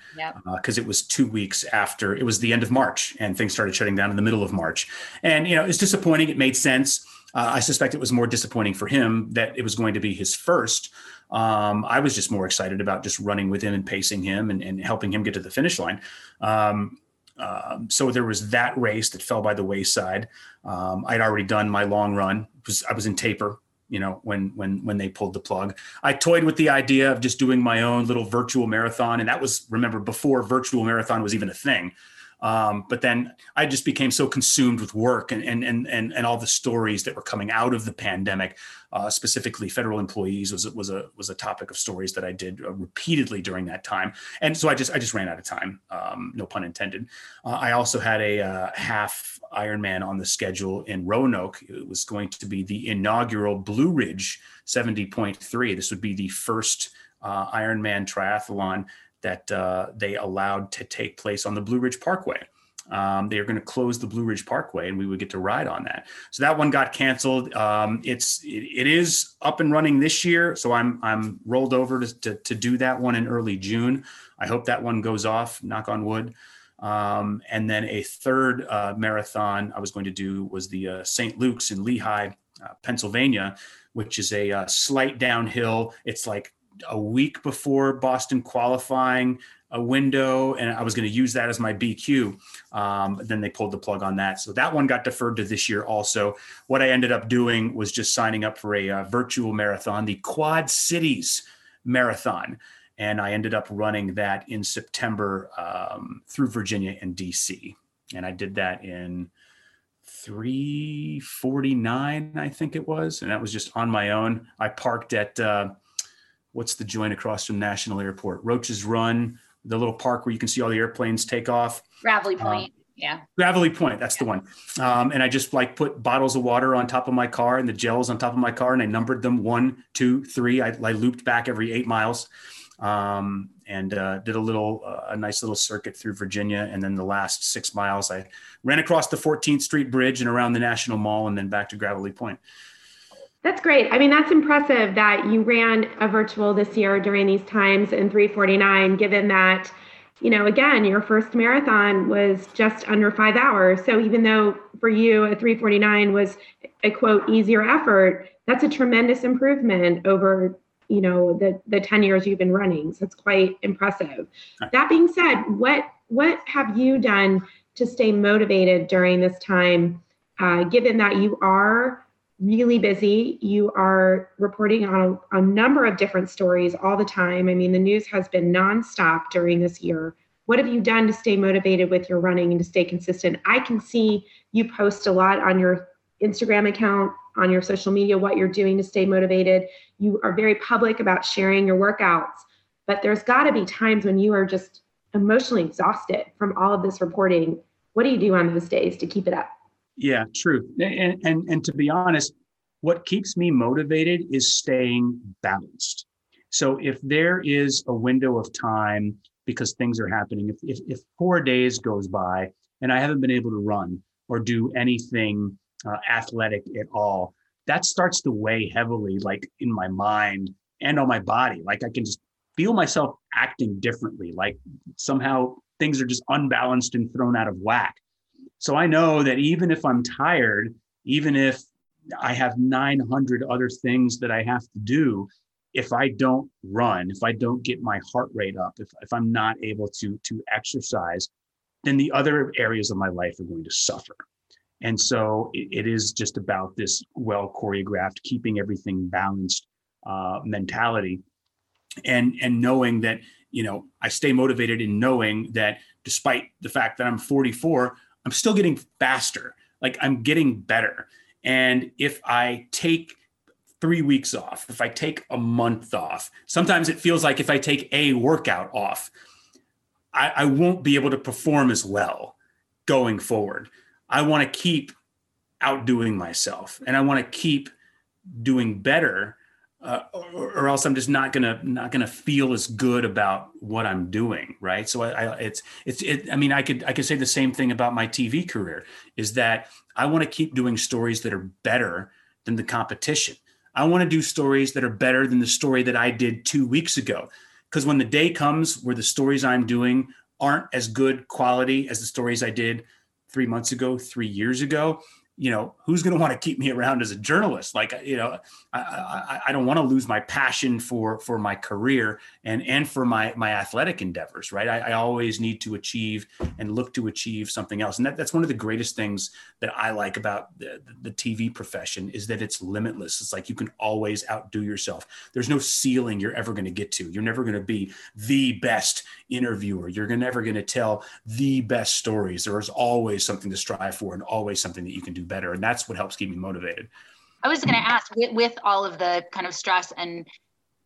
Speaker 4: because uh, it was two weeks after, it was the end of March and things started shutting down in the middle of March. And, you know, it's disappointing. It made sense. Uh, I suspect it was more disappointing for him that it was going to be his first. Um, I was just more excited about just running with him and pacing him and, and helping him get to the finish line. Um, um, so there was that race that fell by the wayside. Um, I'd already done my long run. Was, I was in taper, you know, when when when they pulled the plug. I toyed with the idea of just doing my own little virtual marathon, and that was remember before virtual marathon was even a thing. Um, but then I just became so consumed with work and, and, and, and, and all the stories that were coming out of the pandemic, uh, specifically federal employees was, was a, was a topic of stories that I did uh, repeatedly during that time. And so I just, I just ran out of time. Um, no pun intended. Uh, I also had a uh, half Ironman on the schedule in Roanoke. It was going to be the inaugural Blue Ridge 70.3. This would be the first uh, Ironman triathlon that uh, they allowed to take place on the Blue Ridge Parkway. Um, they are going to close the Blue Ridge Parkway, and we would get to ride on that. So that one got canceled. Um, it's it, it is up and running this year, so I'm I'm rolled over to, to, to do that one in early June. I hope that one goes off. Knock on wood. Um, and then a third uh, marathon I was going to do was the uh, St. Luke's in Lehigh, uh, Pennsylvania, which is a uh, slight downhill. It's like a week before Boston qualifying a window, and I was going to use that as my BQ. Um, then they pulled the plug on that, so that one got deferred to this year. Also, what I ended up doing was just signing up for a uh, virtual marathon, the Quad Cities Marathon, and I ended up running that in September um, through Virginia and DC, and I did that in 349 i think it was. And that was just on my own. I parked at uh, what's the joint across from National Airport? Roaches Run, the little park where you can see all the airplanes take off.
Speaker 1: Gravelly uh, Point. yeah.
Speaker 4: Gravelly Point, that's yeah. the one. Um, and I just like put bottles of water on top of my car and the gels on top of my car, and I numbered them one, two, three. I, I looped back every eight miles, um, and uh, did a little, uh, a nice little circuit through Virginia, and then the last six miles, I ran across the 14th Street Bridge and around the National Mall, and then back to Gravelly Point.
Speaker 2: That's great. I mean, that's impressive that you ran a virtual this year during these times in 349, given that, you know, again, your first marathon was just under five hours. So even though for you a 349 was a quote easier effort, that's a tremendous improvement over, you know, the the 10 years you've been running. So it's quite impressive. That being said, what what have you done to stay motivated during this time, uh, given that you are really busy. You are reporting on a, a, number of different stories all the time. I mean, the news has been nonstop during this year. What have you done to stay motivated with your running and to stay consistent? I can see you post a lot on your Instagram account, on your social media, what you're doing to stay motivated. You are very public about sharing your workouts, but there's got to be times when you are just emotionally exhausted from all of this reporting. What do you do on those days to keep it up?
Speaker 4: Yeah, true. And, and and to be honest, what keeps me motivated is staying balanced. So if there is a window of time because things are happening, if if, if four days goes by and I haven't been able to run or do anything uh, athletic at all, that starts to weigh heavily, like in my mind and on my body. Like I can just feel myself acting differently. Like somehow things are just unbalanced and thrown out of whack. So I know that even if I'm tired, even if I have 900 other things that I have to do, if I don't run, if I don't get my heart rate up, if, if I'm not able to, to exercise, then the other areas of my life are going to suffer. And so it, it is just about this well choreographed, keeping everything balanced uh, mentality and and knowing that you know I stay motivated in knowing that despite the fact that I'm 44, I'm still getting faster. Like I'm getting better. And if I take three weeks off, if I take a month off, sometimes it feels like if I take a workout off, I, I won't be able to perform as well going forward. I want to keep outdoing myself and I want to keep doing better. Uh, or, or, else I'm just not gonna not gonna feel as good about what I'm doing, right? So I, I it's it's it. I mean, I could I could say the same thing about my TV career. Is that I want to keep doing stories that are better than the competition. I want to do stories that are better than the story that I did two weeks ago. Because when the day comes where the stories I'm doing aren't as good quality as the stories I did three months ago, three years ago, you know who's going to want to keep me around as a journalist? Like you know i i, I don't want to lose my passion for for my career and and for my my athletic endeavors right? I, I, always need to achieve and look to achieve something else. And that, that's one of the greatest things that i like about the, the tv profession is that it's limitless. It's like you can always outdo yourself. There's no ceiling you're ever going to get to. You're never going to be the best interviewer. You're never going to tell the best stories. There's always something to strive for and always something that you can do better and that's what helps keep me motivated.
Speaker 1: I was going to ask with, with all of the kind of stress and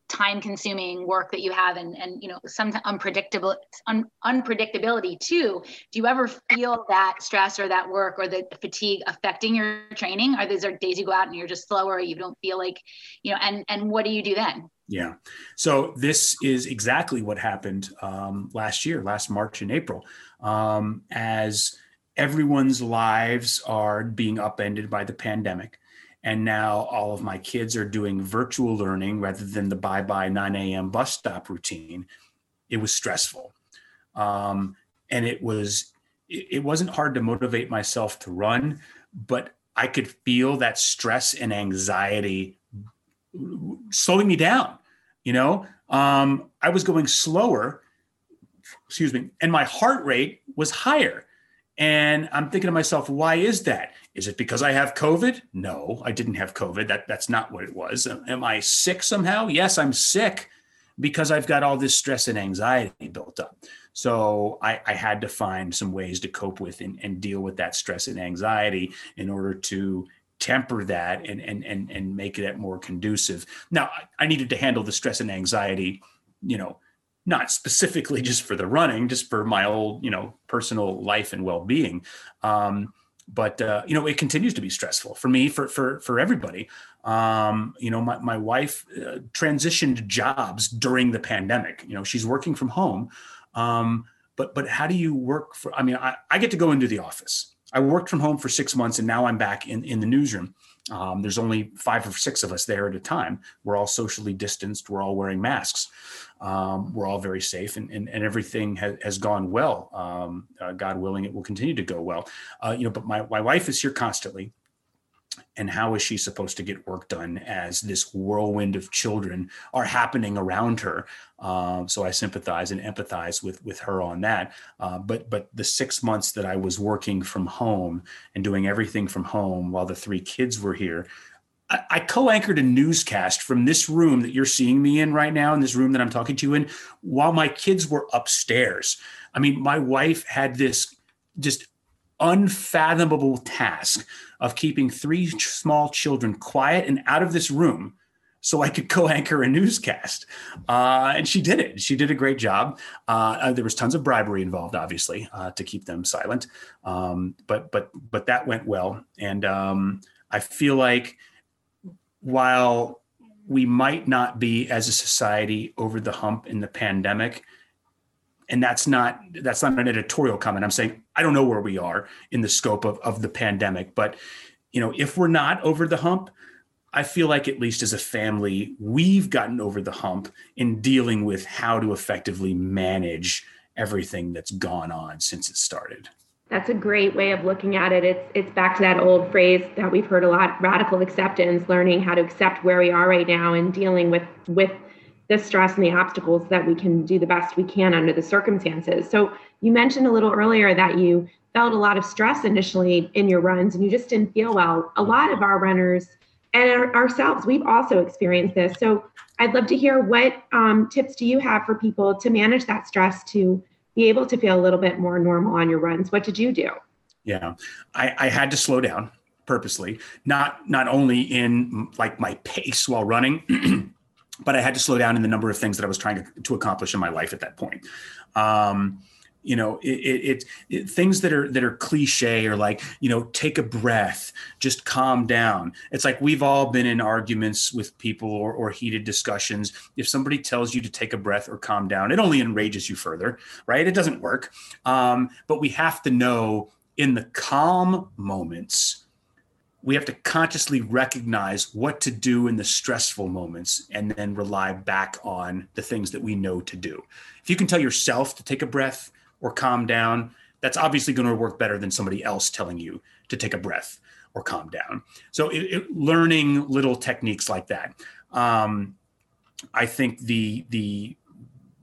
Speaker 1: time consuming work that you have and and you know some unpredictable un, unpredictability too do you ever feel that stress or that work or the fatigue affecting your training? Are these are days you go out and you're just slower you don't feel like you know and and what do you do then?
Speaker 4: Yeah. So this is exactly what happened um, last year last march and april. Um, as everyone's lives are being upended by the pandemic. And now all of my kids are doing virtual learning rather than the bye bye 9 a.m. bus stop routine. It was stressful. Um, and it was, it wasn't hard to motivate myself to run, but I could feel that stress and anxiety slowing me down. You know, um, I was going slower, excuse me, and my heart rate was higher and I'm thinking to myself, why is that? Is it because I have COVID? No, I didn't have COVID. That that's not what it was. Am I sick somehow? Yes, I'm sick because I've got all this stress and anxiety built up. So I, I had to find some ways to cope with and, and deal with that stress and anxiety in order to temper that and and and and make it more conducive. Now I needed to handle the stress and anxiety, you know, not specifically just for the running, just for my old, you know, personal life and well-being. Um, but uh, you know, it continues to be stressful for me, for for for everybody. Um, you know, my my wife uh, transitioned jobs during the pandemic. You know, she's working from home. Um, but but how do you work for? I mean, I, I get to go into the office. I worked from home for six months, and now I'm back in in the newsroom. Um, there's only five or six of us there at a time. We're all socially distanced. We're all wearing masks. Um, we're all very safe, and, and, and everything has, gone well. Um, uh, God willing, it will continue to go well. Uh, you know, but my, my wife is here constantly and how is she supposed to get work done as this whirlwind of children are happening around her um, so i sympathize and empathize with with her on that uh, but but the six months that i was working from home and doing everything from home while the three kids were here I, co-anchored a newscast from this room that you're seeing me in right now in this room that i'm talking to you in while my kids were upstairs i mean my wife had this just unfathomable task of keeping three small children quiet and out of this room so I could co-anchor a newscast. Uh, and she did it. She did a great job. Uh, uh, there was tons of bribery involved, obviously, uh, to keep them silent. Um, but but but that went well. And um, I feel like while we might not be as a society over the hump in the pandemic, and that's not that's not an editorial comment. I'm saying i don't know where we are in the scope of, of the pandemic but you know if we're not over the hump i feel like at least as a family we've gotten over the hump in dealing with how to effectively manage everything that's gone on since it started
Speaker 2: that's a great way of looking at it it's it's back to that old phrase that we've heard a lot radical acceptance learning how to accept where we are right now and dealing with with the stress and the obstacles that we can do the best we can under the circumstances. So you mentioned a little earlier that you felt a lot of stress initially in your runs and you just didn't feel well. A lot of our runners and our, ourselves, we've also experienced this. So I'd love to hear what um, tips do you have for people to manage that stress to be able to feel a little bit more normal on your runs? What did you do?
Speaker 4: Yeah, I, I had to slow down. purposely, not not only in like my pace while running, but I had to slow down in the number of things that I was trying to, to accomplish in my life at that point. Um, you know it, it, it, things that are that are cliche or like you know take a breath just calm down. It's like we've all been in arguments with people or, or heated discussions. If somebody tells you to take a breath or calm down it only enrages you further right? It doesn't work. Um, but we have to know in the calm moments we have to consciously recognize what to do in the stressful moments and then rely back on the things that we know to do. If you can tell yourself to take a breath or calm down, that's obviously going to work better than somebody else telling you to take a breath or calm down. So it, it, learning little techniques like that. Um, I think the the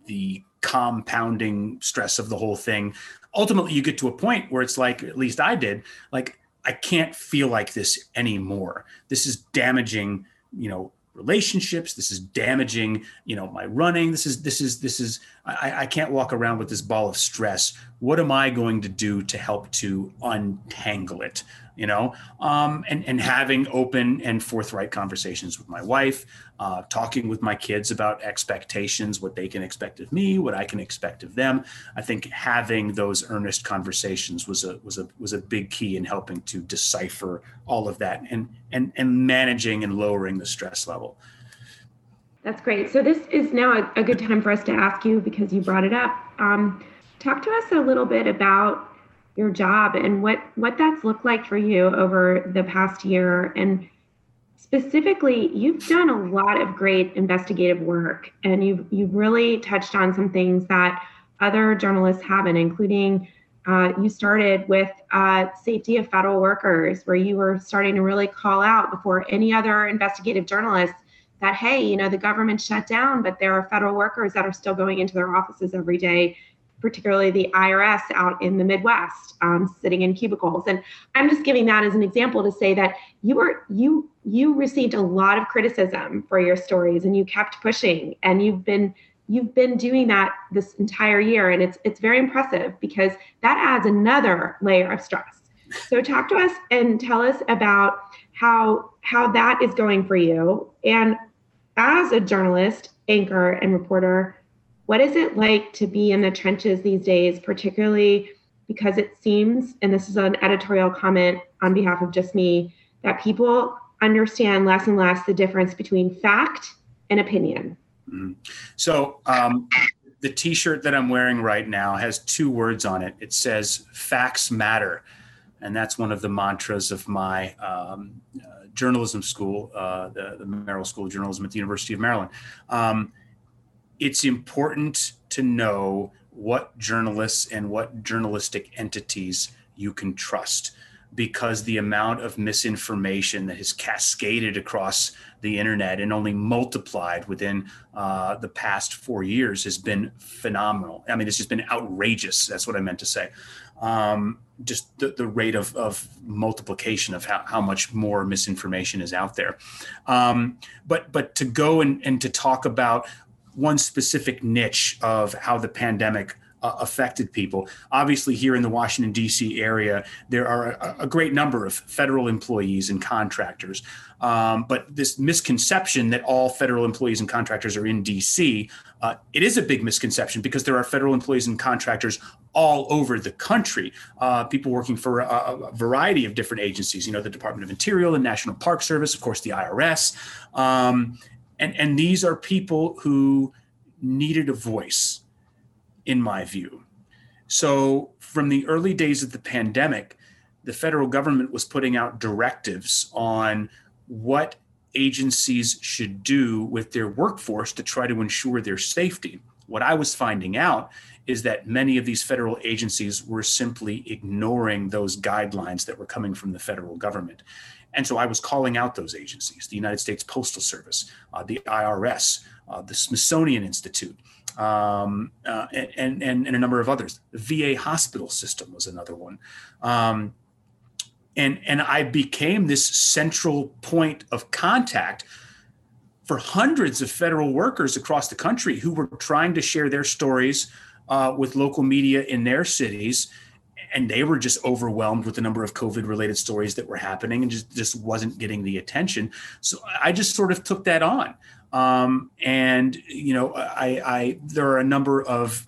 Speaker 4: the compounding stress of the whole thing. Ultimately, you get to a point where it's like, at least I did, like I can't feel like this anymore. This is damaging, you know, relationships. This is damaging you know my running. This is this is this is I, I can't walk around with this ball of stress. What am i going to do to help to untangle it you know um, and and having open and forthright conversations with my wife uh, talking with my kids about expectations what they can expect of me what i can expect of them. I think having those earnest conversations was a was a was a big key in helping to decipher all of that and and and managing and lowering the stress level.
Speaker 2: That's great. So this is now a, a good time for us to ask you because you brought it up. Um, talk to us a little bit about your job and what what that's looked like for you over the past year. And specifically you've done a lot of great investigative work and you've you've really touched on some things that other journalists haven't including uh, you started with uh, safety of federal workers where you were starting to really call out before any other investigative journalists that hey you know the government shut down but there are federal workers that are still going into their offices every day particularly the IRS out in the Midwest, um, sitting in cubicles. And I'm just giving that as an example to say that you were you you received a lot of criticism for your stories, and you kept pushing, and you've been you've been doing that this entire year, and it's it's very impressive because that adds another layer of stress. So talk to us and tell us about how how that is going for you, and as a journalist, anchor, and reporter what is it like to be in the trenches these days, particularly because it seems, and this is an editorial comment on behalf of just me, that people understand less and less the difference between fact and opinion?
Speaker 4: Mm-hmm. So, um, the t shirt that I'm wearing right now has two words on it. It says, Facts Matter. And that's one of the mantras of my um, uh, journalism school, uh, the, the Merrill School of Journalism at the University of Maryland. Um, it's important to know what journalists and what journalistic entities you can trust because the amount of misinformation that has cascaded across the internet and only multiplied within uh, the past four years has been phenomenal. I mean, it's just been outrageous. That's what I meant to say. Um, just the, the rate of, of multiplication of how, how much more misinformation is out there. Um, but but to go and, and to talk about one specific niche of how the pandemic uh, affected people. Obviously, here in the Washington, D.C. area, there are a, a, great number of federal employees and contractors. Um, but this misconception that all federal employees and contractors are in D.C., uh, it is a big misconception because there are federal employees and contractors all over the country. Uh, people working for a, a, variety of different agencies, you know, the Department of Interior, the National Park Service, of course, the IRS. Um, and and these are people who needed a voice in my view. So from the early days of the pandemic the federal government was putting out directives on what agencies should do with their workforce to try to ensure their safety. What i was finding out is that many of these federal agencies were simply ignoring those guidelines that were coming from the federal government and so I was calling out those agencies the United States Postal Service, uh, the IRS, uh, the Smithsonian Institute, um, uh, and, and, and, a number of others. The VA hospital system was another one. Um, and, and I became this central point of contact for hundreds of federal workers across the country who were trying to share their stories uh, with local media in their cities and they were just overwhelmed with the number of COVID related stories that were happening and just, just wasn't getting the attention. So I just sort of took that on. Um, and you know, I, I, there are a number of.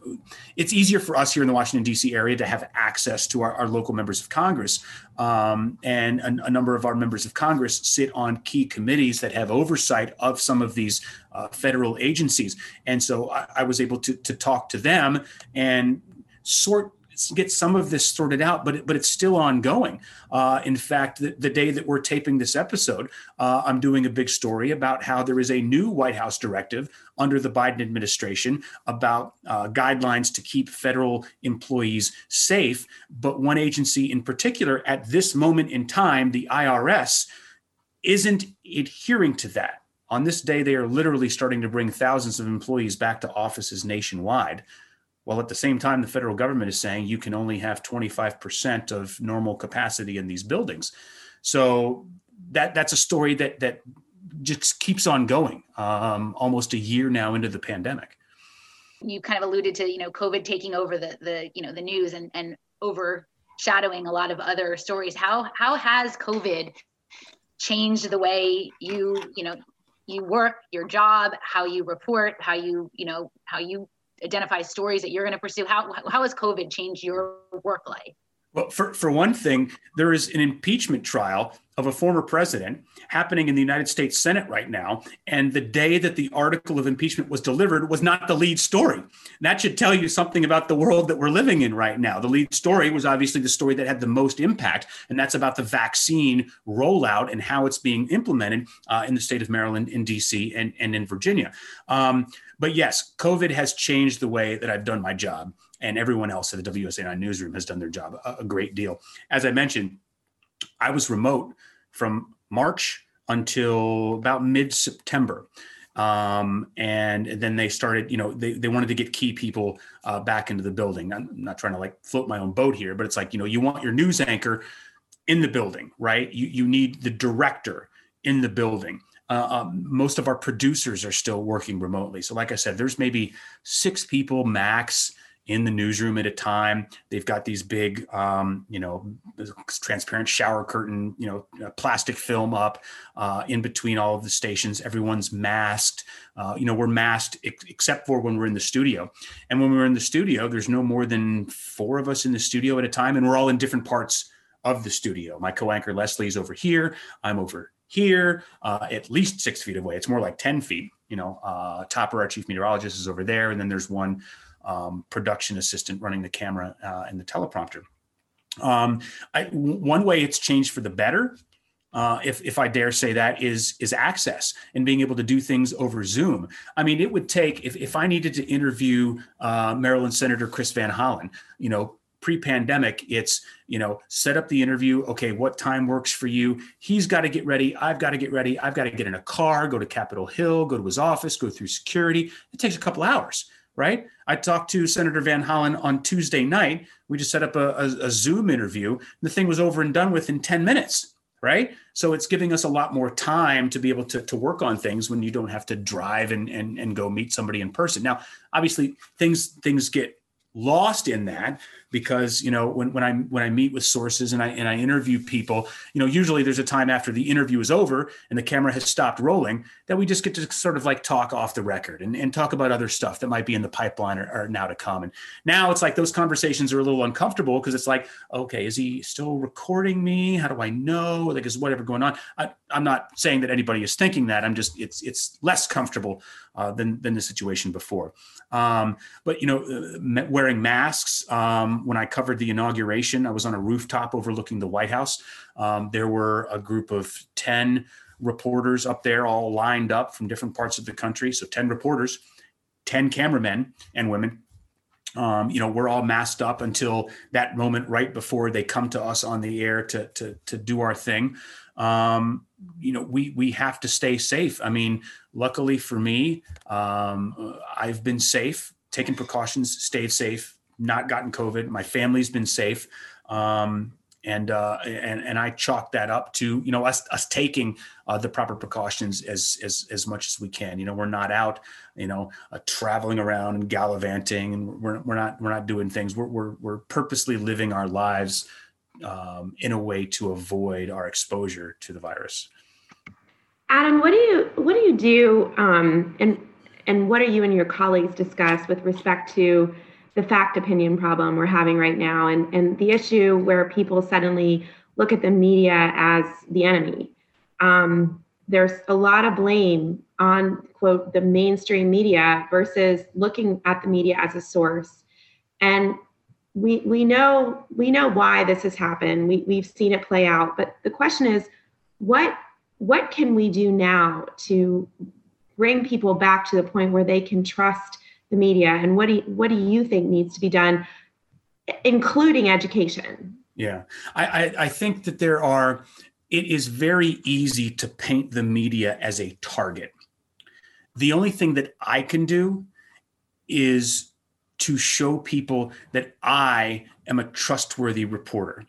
Speaker 4: It's easier for us here in the Washington D.C. area to have access to our, our local members of Congress, um, and a, a, number of our members of Congress sit on key committees that have oversight of some of these uh, federal agencies. And so I, I was able to to talk to them and sort get some of this sorted out, but but it's still ongoing. Uh, in fact, the, the, day that we're taping this episode, uh, I'm doing a big story about how there is a new White House directive under the Biden administration about uh, guidelines to keep federal employees safe. But one agency in particular, at this moment in time, the IRS, isn't adhering to that. On this day, they are literally starting to bring thousands of employees back to offices nationwide. While at the same time, the federal government is saying you can only have 25% of normal capacity in these buildings. So that that's a story that that just keeps on going um, almost a year now into the pandemic.
Speaker 1: You kind of alluded to, you know, COVID taking over the the you know the news and and overshadowing a lot of other stories. How how has COVID changed the way you you know you work, your job, how you report, how you you know how you identify stories that you're going to pursue? How, how has COVID changed your work life?
Speaker 4: Well, for, for one thing, there is an impeachment trial of a former president happening in the United States Senate right now. And the day that the article of impeachment was delivered was not the lead story. That should tell you something about the world that we're living in right now. The lead story was obviously the story that had the most impact, and that's about the vaccine rollout and how it's being implemented uh, in the state of Maryland, in DC, and, and in Virginia. Um, but yes, COVID has changed the way that I've done my job and everyone else at the WUSA newsroom has done their job a, a great deal. As I mentioned, I was remote from March until about mid September. Um, and then they started, you know, they, they wanted to get key people uh, back into the building. I'm not trying to like float my own boat here, but it's like, you know, you want your news anchor in the building, right? You, you need the director in the building. Uh, um, most of our producers are still working remotely. So, like I said, there's maybe six people max in the newsroom at a time. They've got these big, um, you know, transparent shower curtain, you know, plastic film up uh, in between all of the stations. Everyone's masked. Uh, you know, we're masked ex- except for when we're in the studio. And when we're in the studio, there's no more than four of us in the studio at a time, and we're all in different parts of the studio. My co-anchor Leslie's over here. I'm over here, uh, at least six feet away. It's more like 10 feet. You know, uh, Topper, our chief meteorologist, is over there. And then there's one um, production assistant running the camera uh, and the teleprompter. Um, I, one way it's changed for the better, uh, if, if I dare say that, is is access and being able to do things over Zoom. I mean, it would take if, if I needed to interview uh, Maryland Senator Chris Van Hollen, you know, pre-pandemic it's you know set up the interview okay what time works for you he's got to get ready i've got to get ready i've got to get in a car go to capitol hill go to his office go through security it takes a couple hours right? I talked to Senator Van Hollen on Tuesday night. We just set up a, a, a, Zoom interview. The thing was over and done with in 10 minutes, right? So it's giving us a lot more time to be able to, to work on things when you don't have to drive and, and, and go meet somebody in person. Now, obviously, things things get lost in that because you know when, when i when i meet with sources and i and i interview people you know usually there's a time after the interview is over and the camera has stopped rolling that we just get to sort of like talk off the record and, and talk about other stuff that might be in the pipeline or, or now to come. And now it's like those conversations are a little uncomfortable because it's like okay is he still recording me? How do i know? Like is whatever going on? I, i'm not saying that anybody is thinking that. I'm just it's it's less comfortable uh, than than the situation before. Um, but you know uh, wearing masks um, when I covered the inauguration, I was on a rooftop overlooking the White House. Um, there were a group of 10 reporters up there, all lined up from different parts of the country. So 10 reporters, 10 cameramen and women. Um, you know, we're all masked up until that moment right before they come to us on the air to to to do our thing. Um, you know, we we have to stay safe. I mean, luckily for me, um, I've been safe, taken precautions, stayed safe, not gotten COVID. My family's been safe. Um, and uh, and and I chalk that up to you know us us taking uh, the proper precautions as as as much as we can. You know, we're not out, you know, uh, traveling around and gallivanting, and we're we're not we're not doing things. We're we're we're purposely living our lives um, in a way to avoid our exposure to the virus.
Speaker 2: Adam, what do you what do you do, um, and and what are you and your colleagues discuss with respect to the fact opinion problem we're having right now and, and the issue where people suddenly look at the media as the enemy. Um, there's a lot of blame on quote the mainstream media versus looking at the media as a source. And we we know we know why this has happened. We we've seen it play out. But the question is, what what can we do now to bring people back to the point where they can trust the media and what do you, what do you think needs to be done including education?
Speaker 4: Yeah I, I, I think that there are it is very easy to paint the media as a target. The only thing that i can do is to show people that i am a trustworthy reporter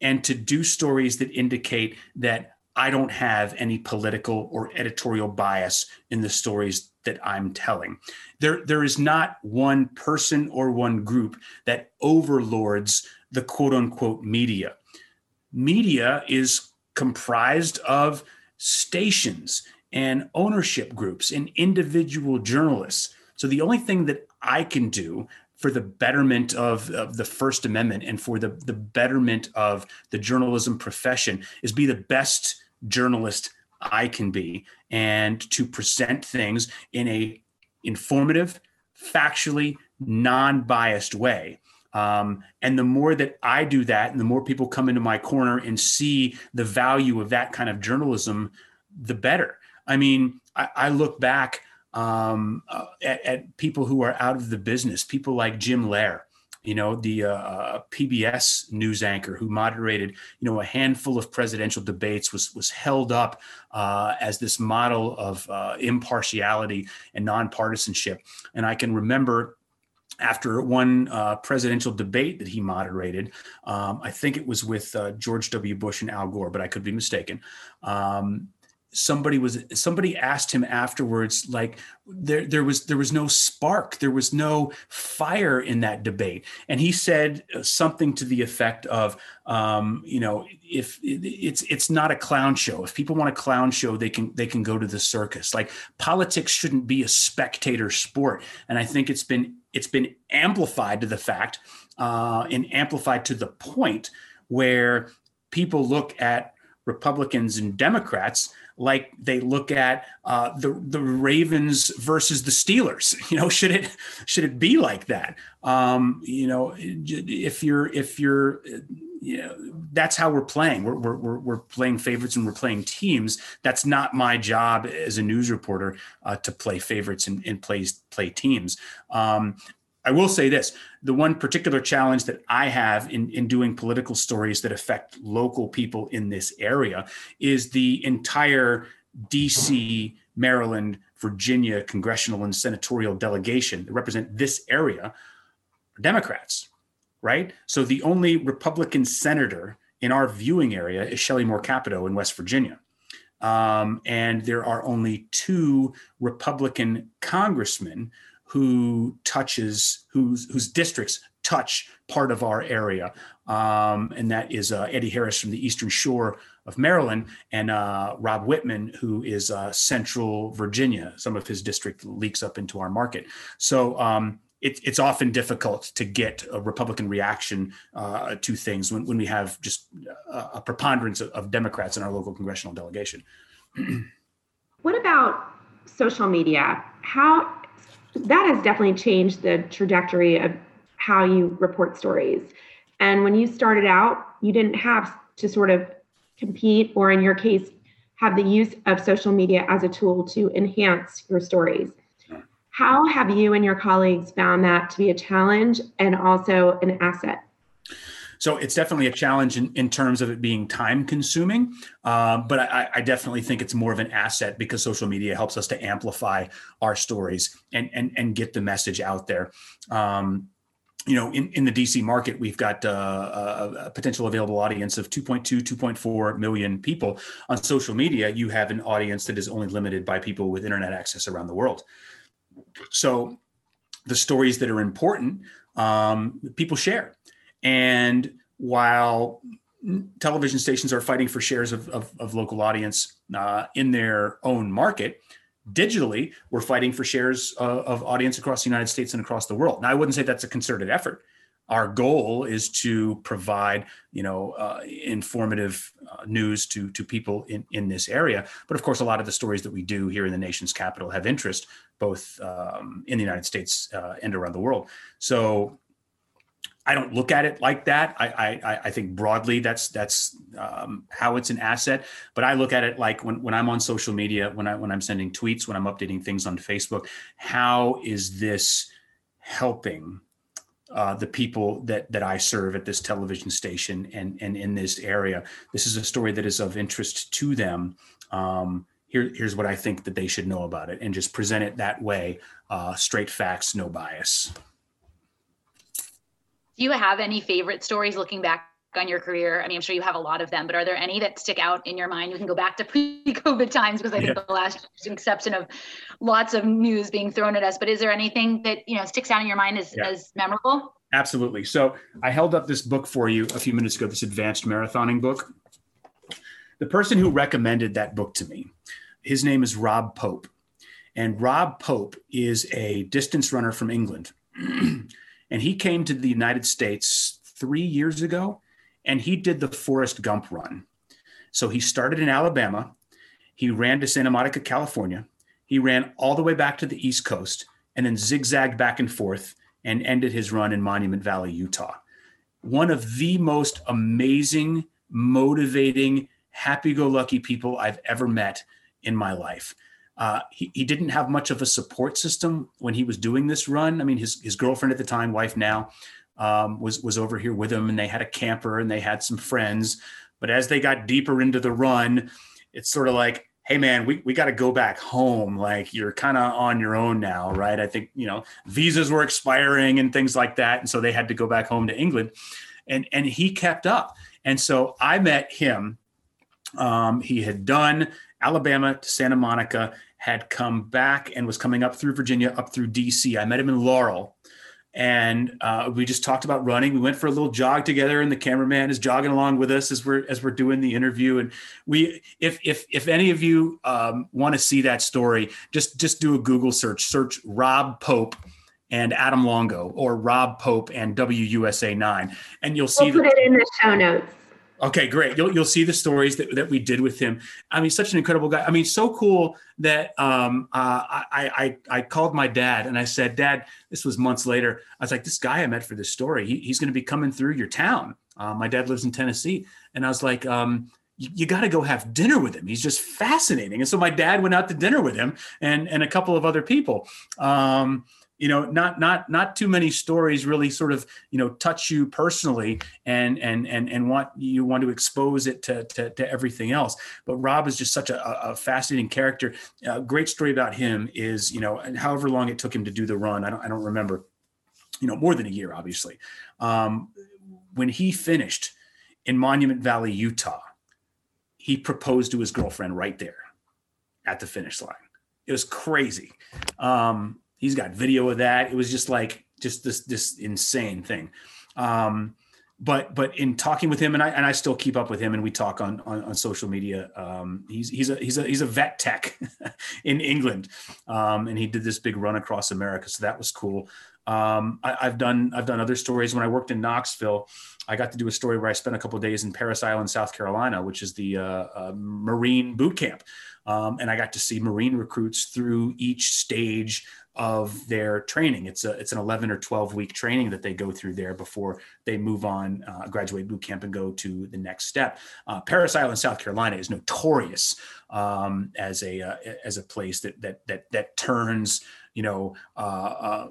Speaker 4: and to do stories that indicate that I don't have any political or editorial bias in the stories that I'm telling. There, there is not one person or one group that overlords the quote unquote media. Media is comprised of stations and ownership groups and individual journalists. So the only thing that I can do for the betterment of, of, the First Amendment and for the, the betterment of the journalism profession is be the best journalist I can be and to present things in a informative, factually non-biased way. Um, and the more that I do that, and the more people come into my corner and see the value of that kind of journalism, the better. I mean, I, I look back um, uh, at, at, people who are out of the business, people like Jim Lehrer, you know, the uh, uh PBS news anchor who moderated, you know, a handful of presidential debates was was held up uh, as this model of uh, impartiality and nonpartisanship. And I can remember after one uh, presidential debate that he moderated, um, I think it was with uh, George W. Bush and Al Gore, but I could be mistaken. Um, somebody was somebody asked him afterwards like there there was there was no spark there was no fire in that debate. And he said uh, something to the effect of um, you know if it's it's not a clown show. If people want a clown show they can they can go to the circus. Like politics shouldn't be a spectator sport. And i think it's been it's been amplified to the fact uh, and amplified to the point where people look at republicans and democrats like they look at uh, the the Ravens versus the Steelers. You know, should it should it be like that? Um, you know, if you're if you're you know, that's how we're playing. We're, we're, we're playing favorites and we're playing teams. That's not my job as a news reporter uh, to play favorites and, and play, play teams. Um, I will say this the one particular challenge that I have in, in doing political stories that affect local people in this area is the entire DC, Maryland, Virginia congressional and senatorial delegation that represent this area Democrats, right? So the only Republican senator in our viewing area is Shelley Moore Capito in West Virginia. Um, and there are only two Republican congressmen who touches whose whose districts touch part of our area, um, and that is uh, Andy Harris from the Eastern Shore of Maryland, and uh, Rob Wittman, who is uh, Central Virginia. Some of his district leaks up into our market, so. Um, it, it's often difficult to get a Republican reaction uh, to things when, when we have just a, a preponderance of, of Democrats in our local congressional delegation.
Speaker 2: what about social media? How that has definitely changed the trajectory of how you report stories. And when you started out, you didn't have to sort of compete, or in your case, have the use of social media as a tool to enhance your stories. How have you and your colleagues found that to be a challenge and also an asset?
Speaker 4: So it's definitely a challenge in, in terms of it being time consuming, uh, but I, I, definitely think it's more of an asset because social media helps us to amplify our stories and and, and get the message out there. Um, you know, in, in the DC market, we've got uh, a, potential available audience of 2.2, 2.4 million people. On social media, you have an audience that is only limited by people with internet access around the world. So the stories that are important, um, people share. And while television stations are fighting for shares of, of, of local audience uh, in their own market, digitally, we're fighting for shares uh, of audience across the United States and across the world. Now, I wouldn't say that's a concerted effort. Our goal is to provide, you know, uh, informative uh, news to to people in in this area. But of course, a lot of the stories that we do here in the nation's capital have interest both um, in the United States uh, and around the world. So I don't look at it like that. I I, I think broadly that's that's um, how it's an asset. But I look at it like when, when I'm on social media, when I when I'm sending tweets, when I'm updating things on Facebook, how is this helping uh, the people that that I serve at this television station and and in this area? This is a story that is of interest to them. Um, here, here's what I think that they should know about it, and just present it that way, uh, straight facts, no bias.
Speaker 1: Do you have any favorite stories looking back on your career? I mean, I'm sure you have a lot of them, but are there any that stick out in your mind? You can go back to pre-COVID times because I think the last exception of lots of news being thrown at us. But is there anything that you know sticks out in your mind as, yeah. as memorable?
Speaker 4: Absolutely. So I held up this book for you a few minutes ago. This advanced marathoning book. The person who recommended that book to me, his name is Rob Pope, and Rob Pope is a distance runner from England. And he came to the United States three years ago and he did the Forrest Gump run. So he started in Alabama. He ran to Santa Monica, California. He ran all the way back to the East Coast and then zigzagged back and forth and ended his run in Monument Valley, Utah. One of the most amazing, motivating, happy go lucky people I've ever met in my life. Uh, he, he didn't have much of a support system when he was doing this run. I mean, his, his girlfriend at the time, wife now, um, was, was over here with him and they had a camper and they had some friends. But as they got deeper into the run, it's sort of like, hey man, we, we got to go back home. Like you're kind of on your own now, right? I think, you know, visas were expiring and things like that. And so they had to go back home to England. And, and he kept up. And so I met him. Um, he had done Alabama to Santa Monica, had come back and was coming up through Virginia, up through DC. I met him in Laurel. And uh, we just talked about running. We went for a little jog together, and the cameraman is jogging along with us as we're as we're doing the interview. And we, if if if any of you um, want to see that story, just just do a Google search. Search Rob Pope and Adam Longo, or Rob Pope and WUSA nine, and you'll see.
Speaker 2: We'll put it in the show notes.
Speaker 4: Okay, great. You'll you'll see the stories that, that we did with him. I mean, such an incredible guy. I mean, so cool that um, uh, I, I I called my dad and I said, Dad, this was months later. I was like, this guy I met for this story, he, he's going to be coming through your town. Uh, my dad lives in Tennessee, and I was like, um, you, you got to go have dinner with him. He's just fascinating. And so my dad went out to dinner with him and and a couple of other people. Um, you know not not not too many stories really sort of you know touch you personally and and and and want you want to expose it to to, to everything else. But rob is just such a, a fascinating character. A great story about him is you know however long it took him to do the run i don't i don't remember you know more than a year obviously. Um, when he finished in monument valley utah he proposed to his girlfriend right there at the finish line. It was crazy. Um, He's got video of that. It was just like just this this insane thing. Um, but but in talking with him, and I and I still keep up with him, and we talk on on, on social media. Um, he's he's a he's a he's a vet tech in England, um, and he did this big run across America, so that was cool. Um, I, have done I've done other stories. When I worked in Knoxville, I got to do a story where I spent a couple days in Parris Island, South Carolina, which is the uh, uh, Marine boot camp, um, and I got to see Marine recruits through each stage of their training. It's a it's an 11 or 12 week training that they go through there before they move on, uh, graduate boot camp, and go to the next step. Uh, Parris Island, South Carolina, is notorious um, as a uh, as a place that that that that turns you know uh, uh,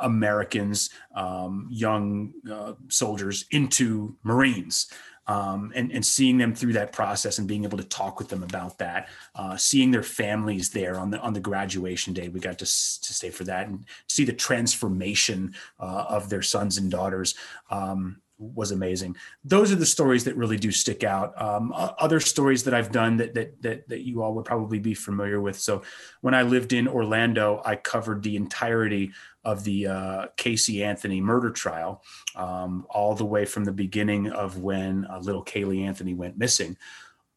Speaker 4: Americans, um, young uh, soldiers into Marines. Um, and, and seeing them through that process and being able to talk with them about that, uh, seeing their families there on the on the graduation day, we got to, to stay for that and see the transformation uh, of their sons and daughters. Um, was amazing. Those are the stories that really do stick out. Um, other stories that I've done that, that that that you all would probably be familiar with. So, when I lived in Orlando, I covered the entirety of the uh, Casey Anthony murder trial, um, all the way from the beginning of when uh, little Caylee Anthony went missing,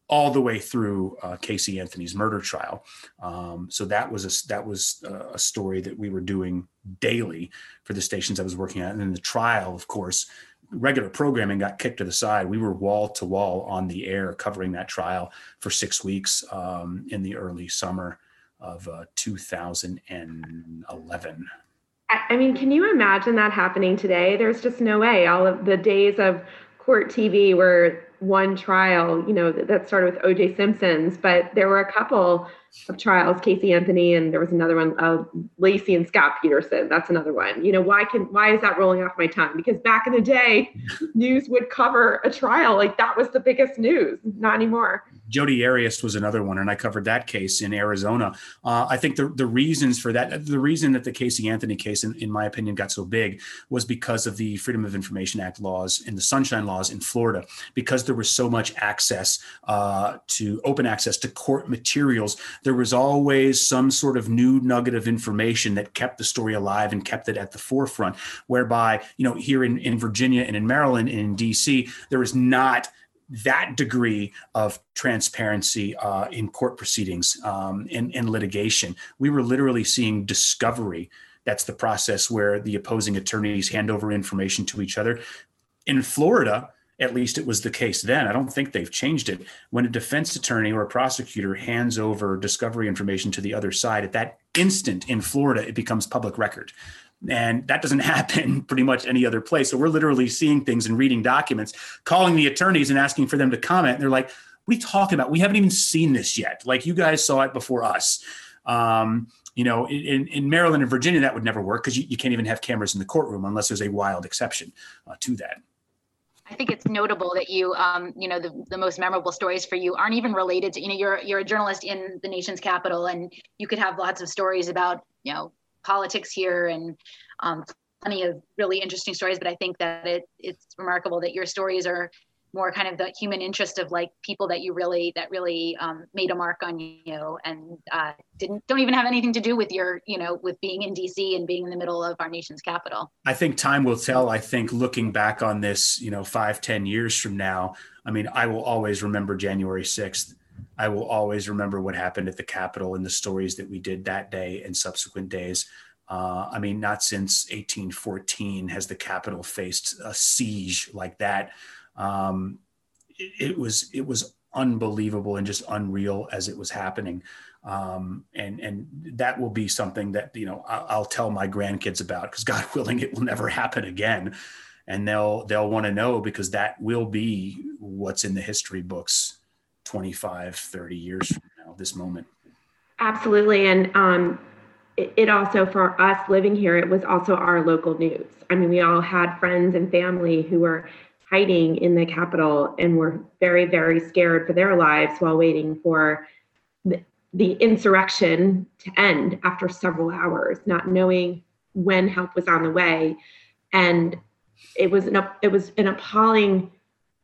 Speaker 4: all the way through uh, Casey Anthony's murder trial. Um, so that was a that was a story that we were doing daily for the stations I was working at, and then the trial, of course. Regular programming got kicked to the side. We were wall to wall on the air covering that trial for six weeks um, in the early summer of uh, 2011.
Speaker 2: I mean, can you imagine that happening today? There's just no way. All of the days of court TV were one trial, you know, that started with OJ Simpson's, but there were a couple of trials, Casey Anthony, and there was another one, uh, Laci and Scott Peterson. That's another one. You know, why can why is that rolling off my tongue? Because back in the day, news would cover a trial like that was the biggest news. Not anymore.
Speaker 4: Jodi Arias was another one, and I covered that case in Arizona. Uh, I think the, the reasons for that, the reason that the Casey Anthony case, in, in my opinion, got so big was because of the Freedom of Information Act laws and the Sunshine laws in Florida, because there was so much access uh, to open access to court materials. There was always some sort of new nugget of information that kept the story alive and kept it at the forefront. Whereby, you know, here in, in Virginia and in Maryland and in DC, there was not that degree of transparency uh, in court proceedings um, in, in litigation. We were literally seeing discovery. That's the process where the opposing attorneys hand over information to each other. In Florida, at least it was the case then. I don't think they've changed it. When a defense attorney or a prosecutor hands over discovery information to the other side, at that instant in Florida, it becomes public record. And that doesn't happen pretty much any other place. So we're literally seeing things and reading documents, calling the attorneys and asking for them to comment. And they're like, what are you talking about? We haven't even seen this yet. Like you guys saw it before us. Um, you know, in, in Maryland and Virginia, that would never work because you, you, can't even have cameras in the courtroom unless there's a wild exception uh, to that.
Speaker 1: I think it's notable that you, um, you know, the, the most memorable stories for you aren't even related to, you know, you're you're a journalist in the nation's capital, and you could have lots of stories about, you know, politics here and um, plenty of really interesting stories. But I think that it it's remarkable that your stories are more kind of the human interest of like people that you really that really um, made a mark on you and uh, didn't don't even have anything to do with your you know with being in DC and being in the middle of our nation's capital.
Speaker 4: I think time will tell. I think looking back on this, you know, five ten years from now, I mean, I will always remember January sixth. I will always remember what happened at the Capitol and the stories that we did that day and subsequent days. Uh, I mean, not since 1814 has the Capitol faced a siege like that. Um, it, it, was it was unbelievable and just unreal as it was happening. Um, and and that will be something that you know I'll, I'll tell my grandkids about because God willing, it will never happen again. And they'll they'll want to know because that will be what's in the history books 25, 30 years from now, this moment.
Speaker 2: Absolutely. And um, it, also, for us living here, it was also our local news. I mean, we all had friends and family who were hiding in the capital and were very, very scared for their lives while waiting for the insurrection to end after several hours, not knowing when help was on the way. And it was an, it was an appalling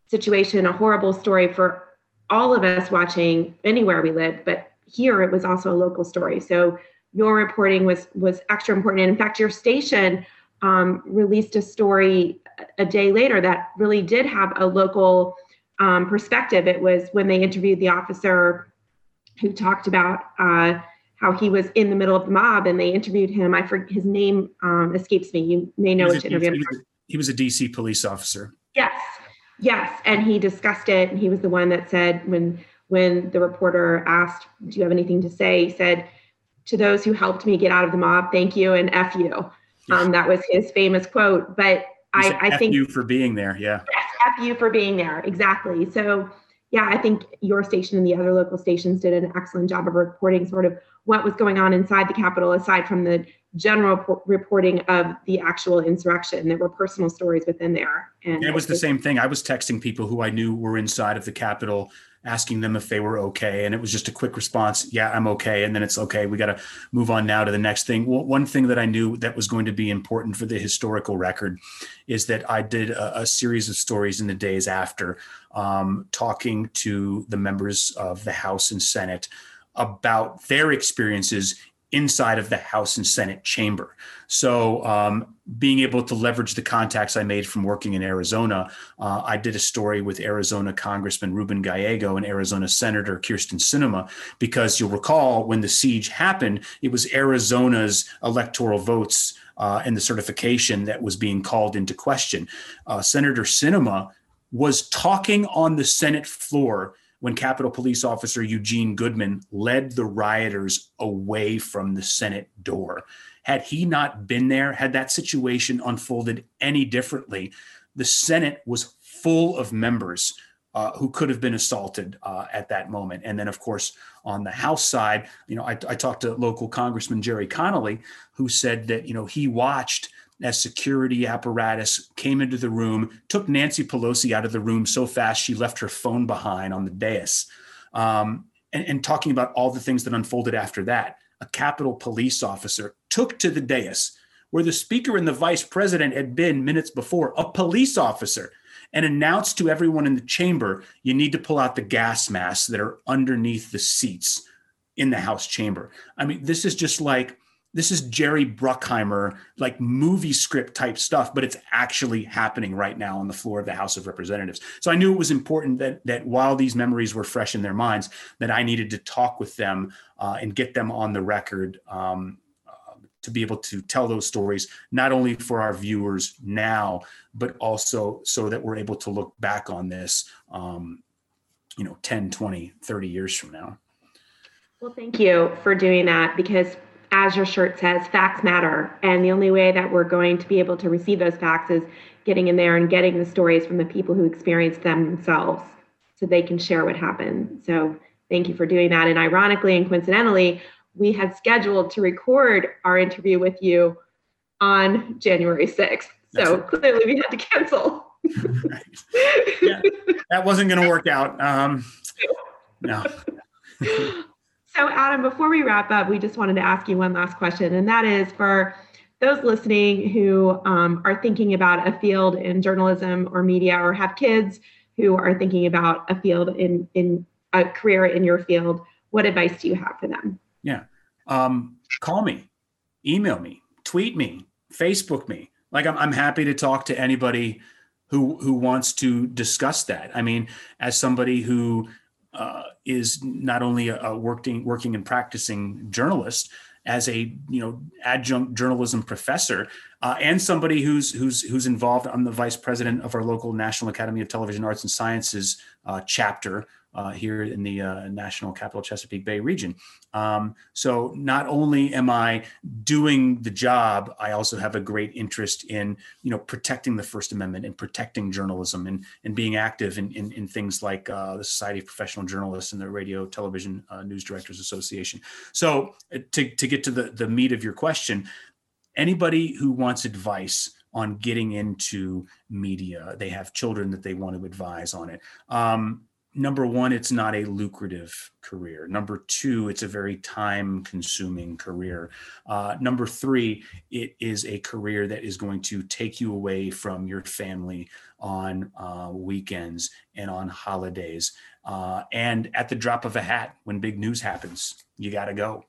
Speaker 2: situation, a horrible story for all of us watching anywhere we lived, but here it was also a local story. So your reporting was was extra important. And in fact, your station um, released a story a day later that really did have a local um, perspective. It was when they interviewed the officer who talked about uh, how he was in the middle of the mob, and they interviewed him. I forget his name um, escapes me. You may know which interview.
Speaker 4: He was, a, he was a DC police officer.
Speaker 2: Yes, Yes, and he discussed it, and he was the one that said when when the reporter asked, "Do you have anything to say?" He said, "To those who helped me get out of the mob, thank you and f you." Um, that was his famous quote. But I, I think
Speaker 4: you for being there. Yeah.
Speaker 2: F you for being there. Exactly. So yeah, I think your station and the other local stations did an excellent job of reporting sort of what was going on inside the Capitol, aside from the general reporting of the actual insurrection. There were personal stories within there.
Speaker 4: And it was the same thing. I was texting people who I knew were inside of the Capitol, asking them if they were okay. And it was just a quick response Yeah, I'm okay. And then it's okay. We got to move on now to the next thing. Well, one thing that I knew that was going to be important for the historical record is that I did a, a series of stories in the days after, um, talking to the members of the House and Senate about their experiences inside of the House and Senate chamber. So, um, being able to leverage the contacts I made from working in Arizona, uh, I did a story with Arizona Congressman Ruben Gallego and Arizona Senator Kyrsten Sinema, because you'll recall when the siege happened, it was Arizona's electoral votes uh, and the certification that was being called into question. Uh, Senator Sinema was talking on the Senate floor when Capitol Police Officer Eugene Goodman led the rioters away from the Senate door. Had he not been there, had that situation unfolded any differently, the Senate was full of members uh, who could have been assaulted uh, at that moment. And then, of course, on the House side, you know, I, I talked to local Congressman Gerry Connolly, who said that, you know, he watched as security apparatus came into the room, took Nancy Pelosi out of the room so fast she left her phone behind on the dais. Um, and, and talking about all the things that unfolded after that, a Capitol police officer took to the dais where the speaker and the vice president had been minutes before, a police officer, and announced to everyone in the chamber, you need to pull out the gas masks that are underneath the seats in the House chamber. I mean, this is just like this is Jerry Bruckheimer, like movie script type stuff, but it's actually happening right now on the floor of the House of Representatives. So I knew it was important that that while these memories were fresh in their minds, that I needed to talk with them uh, and get them on the record um, uh, to be able to tell those stories, not only for our viewers now, but also so that we're able to look back on this, um, you know, 10, 20, 30 years from now.
Speaker 2: Well, thank you for doing that because as your shirt says, facts matter. And the only way that we're going to be able to receive those facts is getting in there and getting the stories from the people who experienced them themselves so they can share what happened. So thank you for doing that. And ironically and coincidentally, we had scheduled to record our interview with you on January 6th. So clearly we had to cancel. right.
Speaker 4: Yeah, that wasn't going to work out. Um, no.
Speaker 2: So, Adam, before we wrap up, we just wanted to ask you one last question, and that is for those listening who um, are thinking about a field in journalism or media, or have kids who are thinking about a field in in a career in your field. What advice do you have for them?
Speaker 4: Yeah, um, call me, email me, tweet me, Facebook me. Like I'm, I'm happy to talk to anybody who who wants to discuss that. I mean, as somebody who uh, is not only a, working working and practicing journalist as a you know adjunct journalism professor uh, and somebody who's who's who's involved. I'm the vice president of our local National Academy of Television Arts and Sciences uh, chapter, uh, here in the uh, National Capital Chesapeake Bay region. Um, so not only am I doing the job, I also have a great interest in you know protecting the First Amendment and protecting journalism and and being active in in, in things like uh, the Society of Professional Journalists and the Radio Television uh, News Directors Association. So uh, to to get to the the meat of your question, anybody who wants advice on getting into media. They have children that they want to advise on it. Um, number one, it's not a lucrative career. Number two, it's a very time consuming career. Uh, number three, it is a career that is going to take you away from your family on uh, weekends and on holidays. Uh, and at the drop of a hat, when big news happens, you got to go.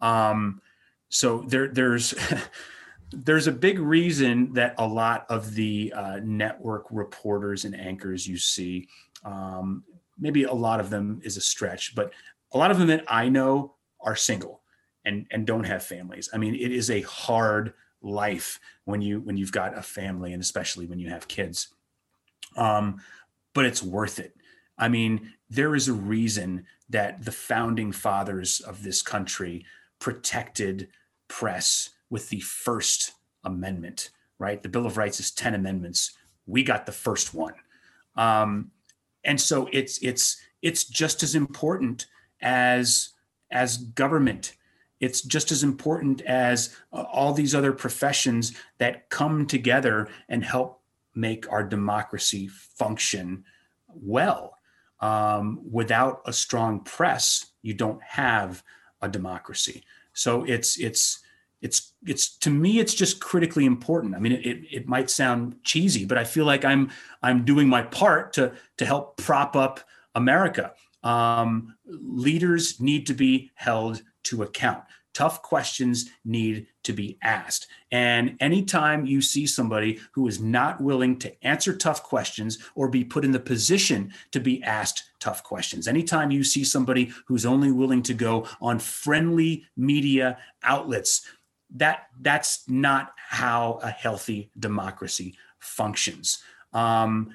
Speaker 4: Um, so there, there's. there's a big reason that a lot of the uh, network reporters and anchors you see um, maybe a lot of them is a stretch, but a lot of them that I know are single and and don't have families. I mean, it is a hard life when you when you've got a family and especially when you have kids. Um, but it's worth it. I mean, there is a reason that the founding fathers of this country protected press with the First Amendment, right? The Bill of Rights is 10 amendments. We got the first one. Um, and so it's it's it's just as important as as government. It's just as important as uh, all these other professions that come together and help make our democracy function well. Um, without a strong press you don't have a democracy. So it's it's it's it's to me it's just critically important. I mean it, it, it might sound cheesy but i feel like i'm i'm doing my part to to help prop up america. Um, leaders need to be held to account. Tough questions need to be asked. And anytime you see somebody who is not willing to answer tough questions or be put in the position to be asked tough questions, anytime you see somebody who's only willing to go on friendly media outlets, that that's not how a healthy democracy functions. Um,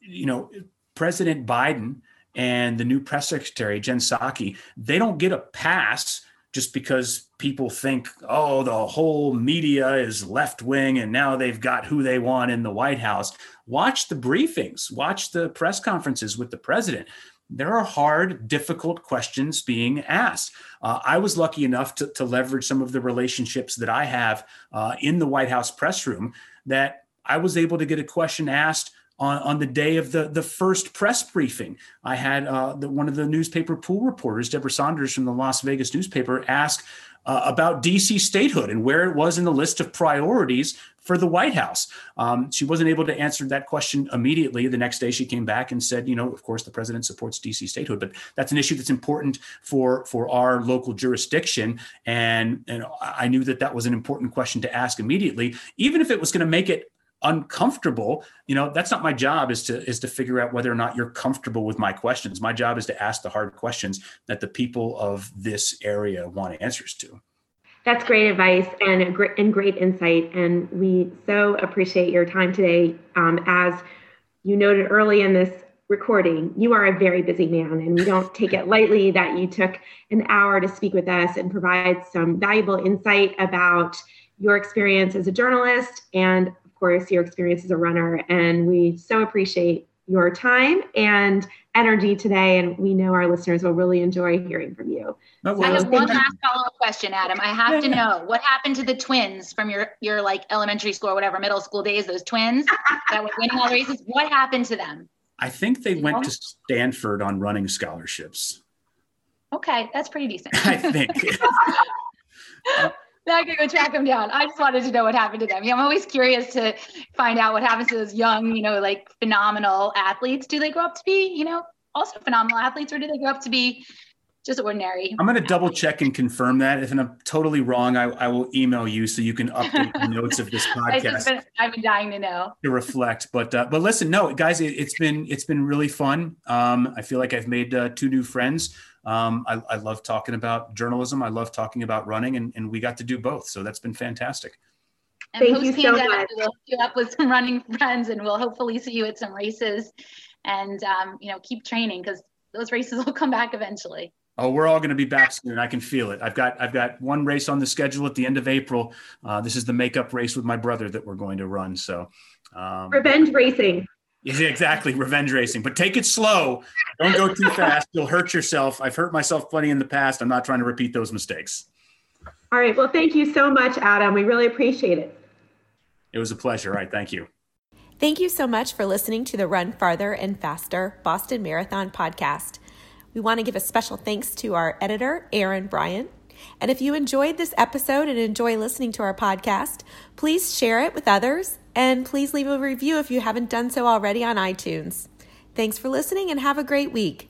Speaker 4: you know, President Biden and the new press secretary Jen Psaki, they don't get a pass just because people think, oh, the whole media is left wing and now they've got who they want in the White House. Watch the briefings, watch the press conferences with the president. There are hard, difficult questions being asked. Uh, I was lucky enough to, to, leverage some of the relationships that I have uh, in the White House press room that I was able to get a question asked on, on the day of the, the first press briefing. I had uh, the, one of the newspaper pool reporters, Debra Saunders from the Las Vegas newspaper, ask uh, about DC statehood and where it was in the list of priorities for the White House. Um, she wasn't able to answer that question immediately. The next day, she came back and said, "You know, of course, the president supports DC statehood, but that's an issue that's important for for our local jurisdiction." And and I knew that that was an important question to ask immediately, even if it was going to make it uncomfortable you know that's not my job is to is to figure out whether or not you're comfortable with my questions. My job is to ask the hard questions that the people of this area want answers to.
Speaker 2: That's great advice and great and great insight and we so appreciate your time today. Um, as you noted early in this recording you are a very busy man and we don't take it lightly that you took an hour to speak with us and provide some valuable insight about your experience as a journalist and course, your experience as a runner. And we so appreciate your time and energy today. And we know our listeners will really enjoy hearing from you.
Speaker 1: I have one last follow-up question, Adam. I have to know what happened to the twins from your your like elementary school or whatever middle school days. Those twins that were winning all the races. What happened to them?
Speaker 4: I think they you went know? to Stanford on running scholarships.
Speaker 1: Okay, that's pretty decent.
Speaker 4: I think.
Speaker 1: Uh, now I can go track them down. I just wanted to know what happened to them. Yeah, I'm always curious to find out what happens to those young, you know, like phenomenal athletes. Do they grow up to be, you know, also phenomenal athletes, or do they grow up to be just ordinary?
Speaker 4: I'm going to double check and confirm that. If I'm totally wrong, I, I will email you so you can update the notes of this podcast.
Speaker 1: Been, I've been dying to know
Speaker 4: to reflect. But uh, but listen, no, guys, it, has been it's been really fun. Um, I feel like I've made uh, two new friends. Um, I, I, love talking about journalism. I love talking about running, and, and we got to do both. So that's been fantastic.
Speaker 1: And Thank you so much. We'll hook you up with some running friends, and we'll hopefully see you at some races, and um, you know keep training because those races will come back eventually.
Speaker 4: Oh, we're all going to be back soon. I can feel it. I've got I've got one race on the schedule at the end of April. Uh, this is the makeup race with my brother that we're going to run. So,
Speaker 2: um, revenge racing.
Speaker 4: Yeah, exactly. Revenge racing, but take it slow. Don't go too fast. You'll hurt yourself. I've hurt myself plenty in the past. I'm not trying to repeat those mistakes.
Speaker 2: All right. Well, thank you so much, Adam. We really appreciate it.
Speaker 4: It was a pleasure. All right. Thank you.
Speaker 5: Thank you so much for listening to the Run Farther and Faster Boston Marathon podcast. We want to give a special thanks to our editor, Aaron Bryant. And if you enjoyed this episode and enjoy listening to our podcast, please share it with others and please leave a review if you haven't done so already on iTunes. Thanks for listening and have a great week.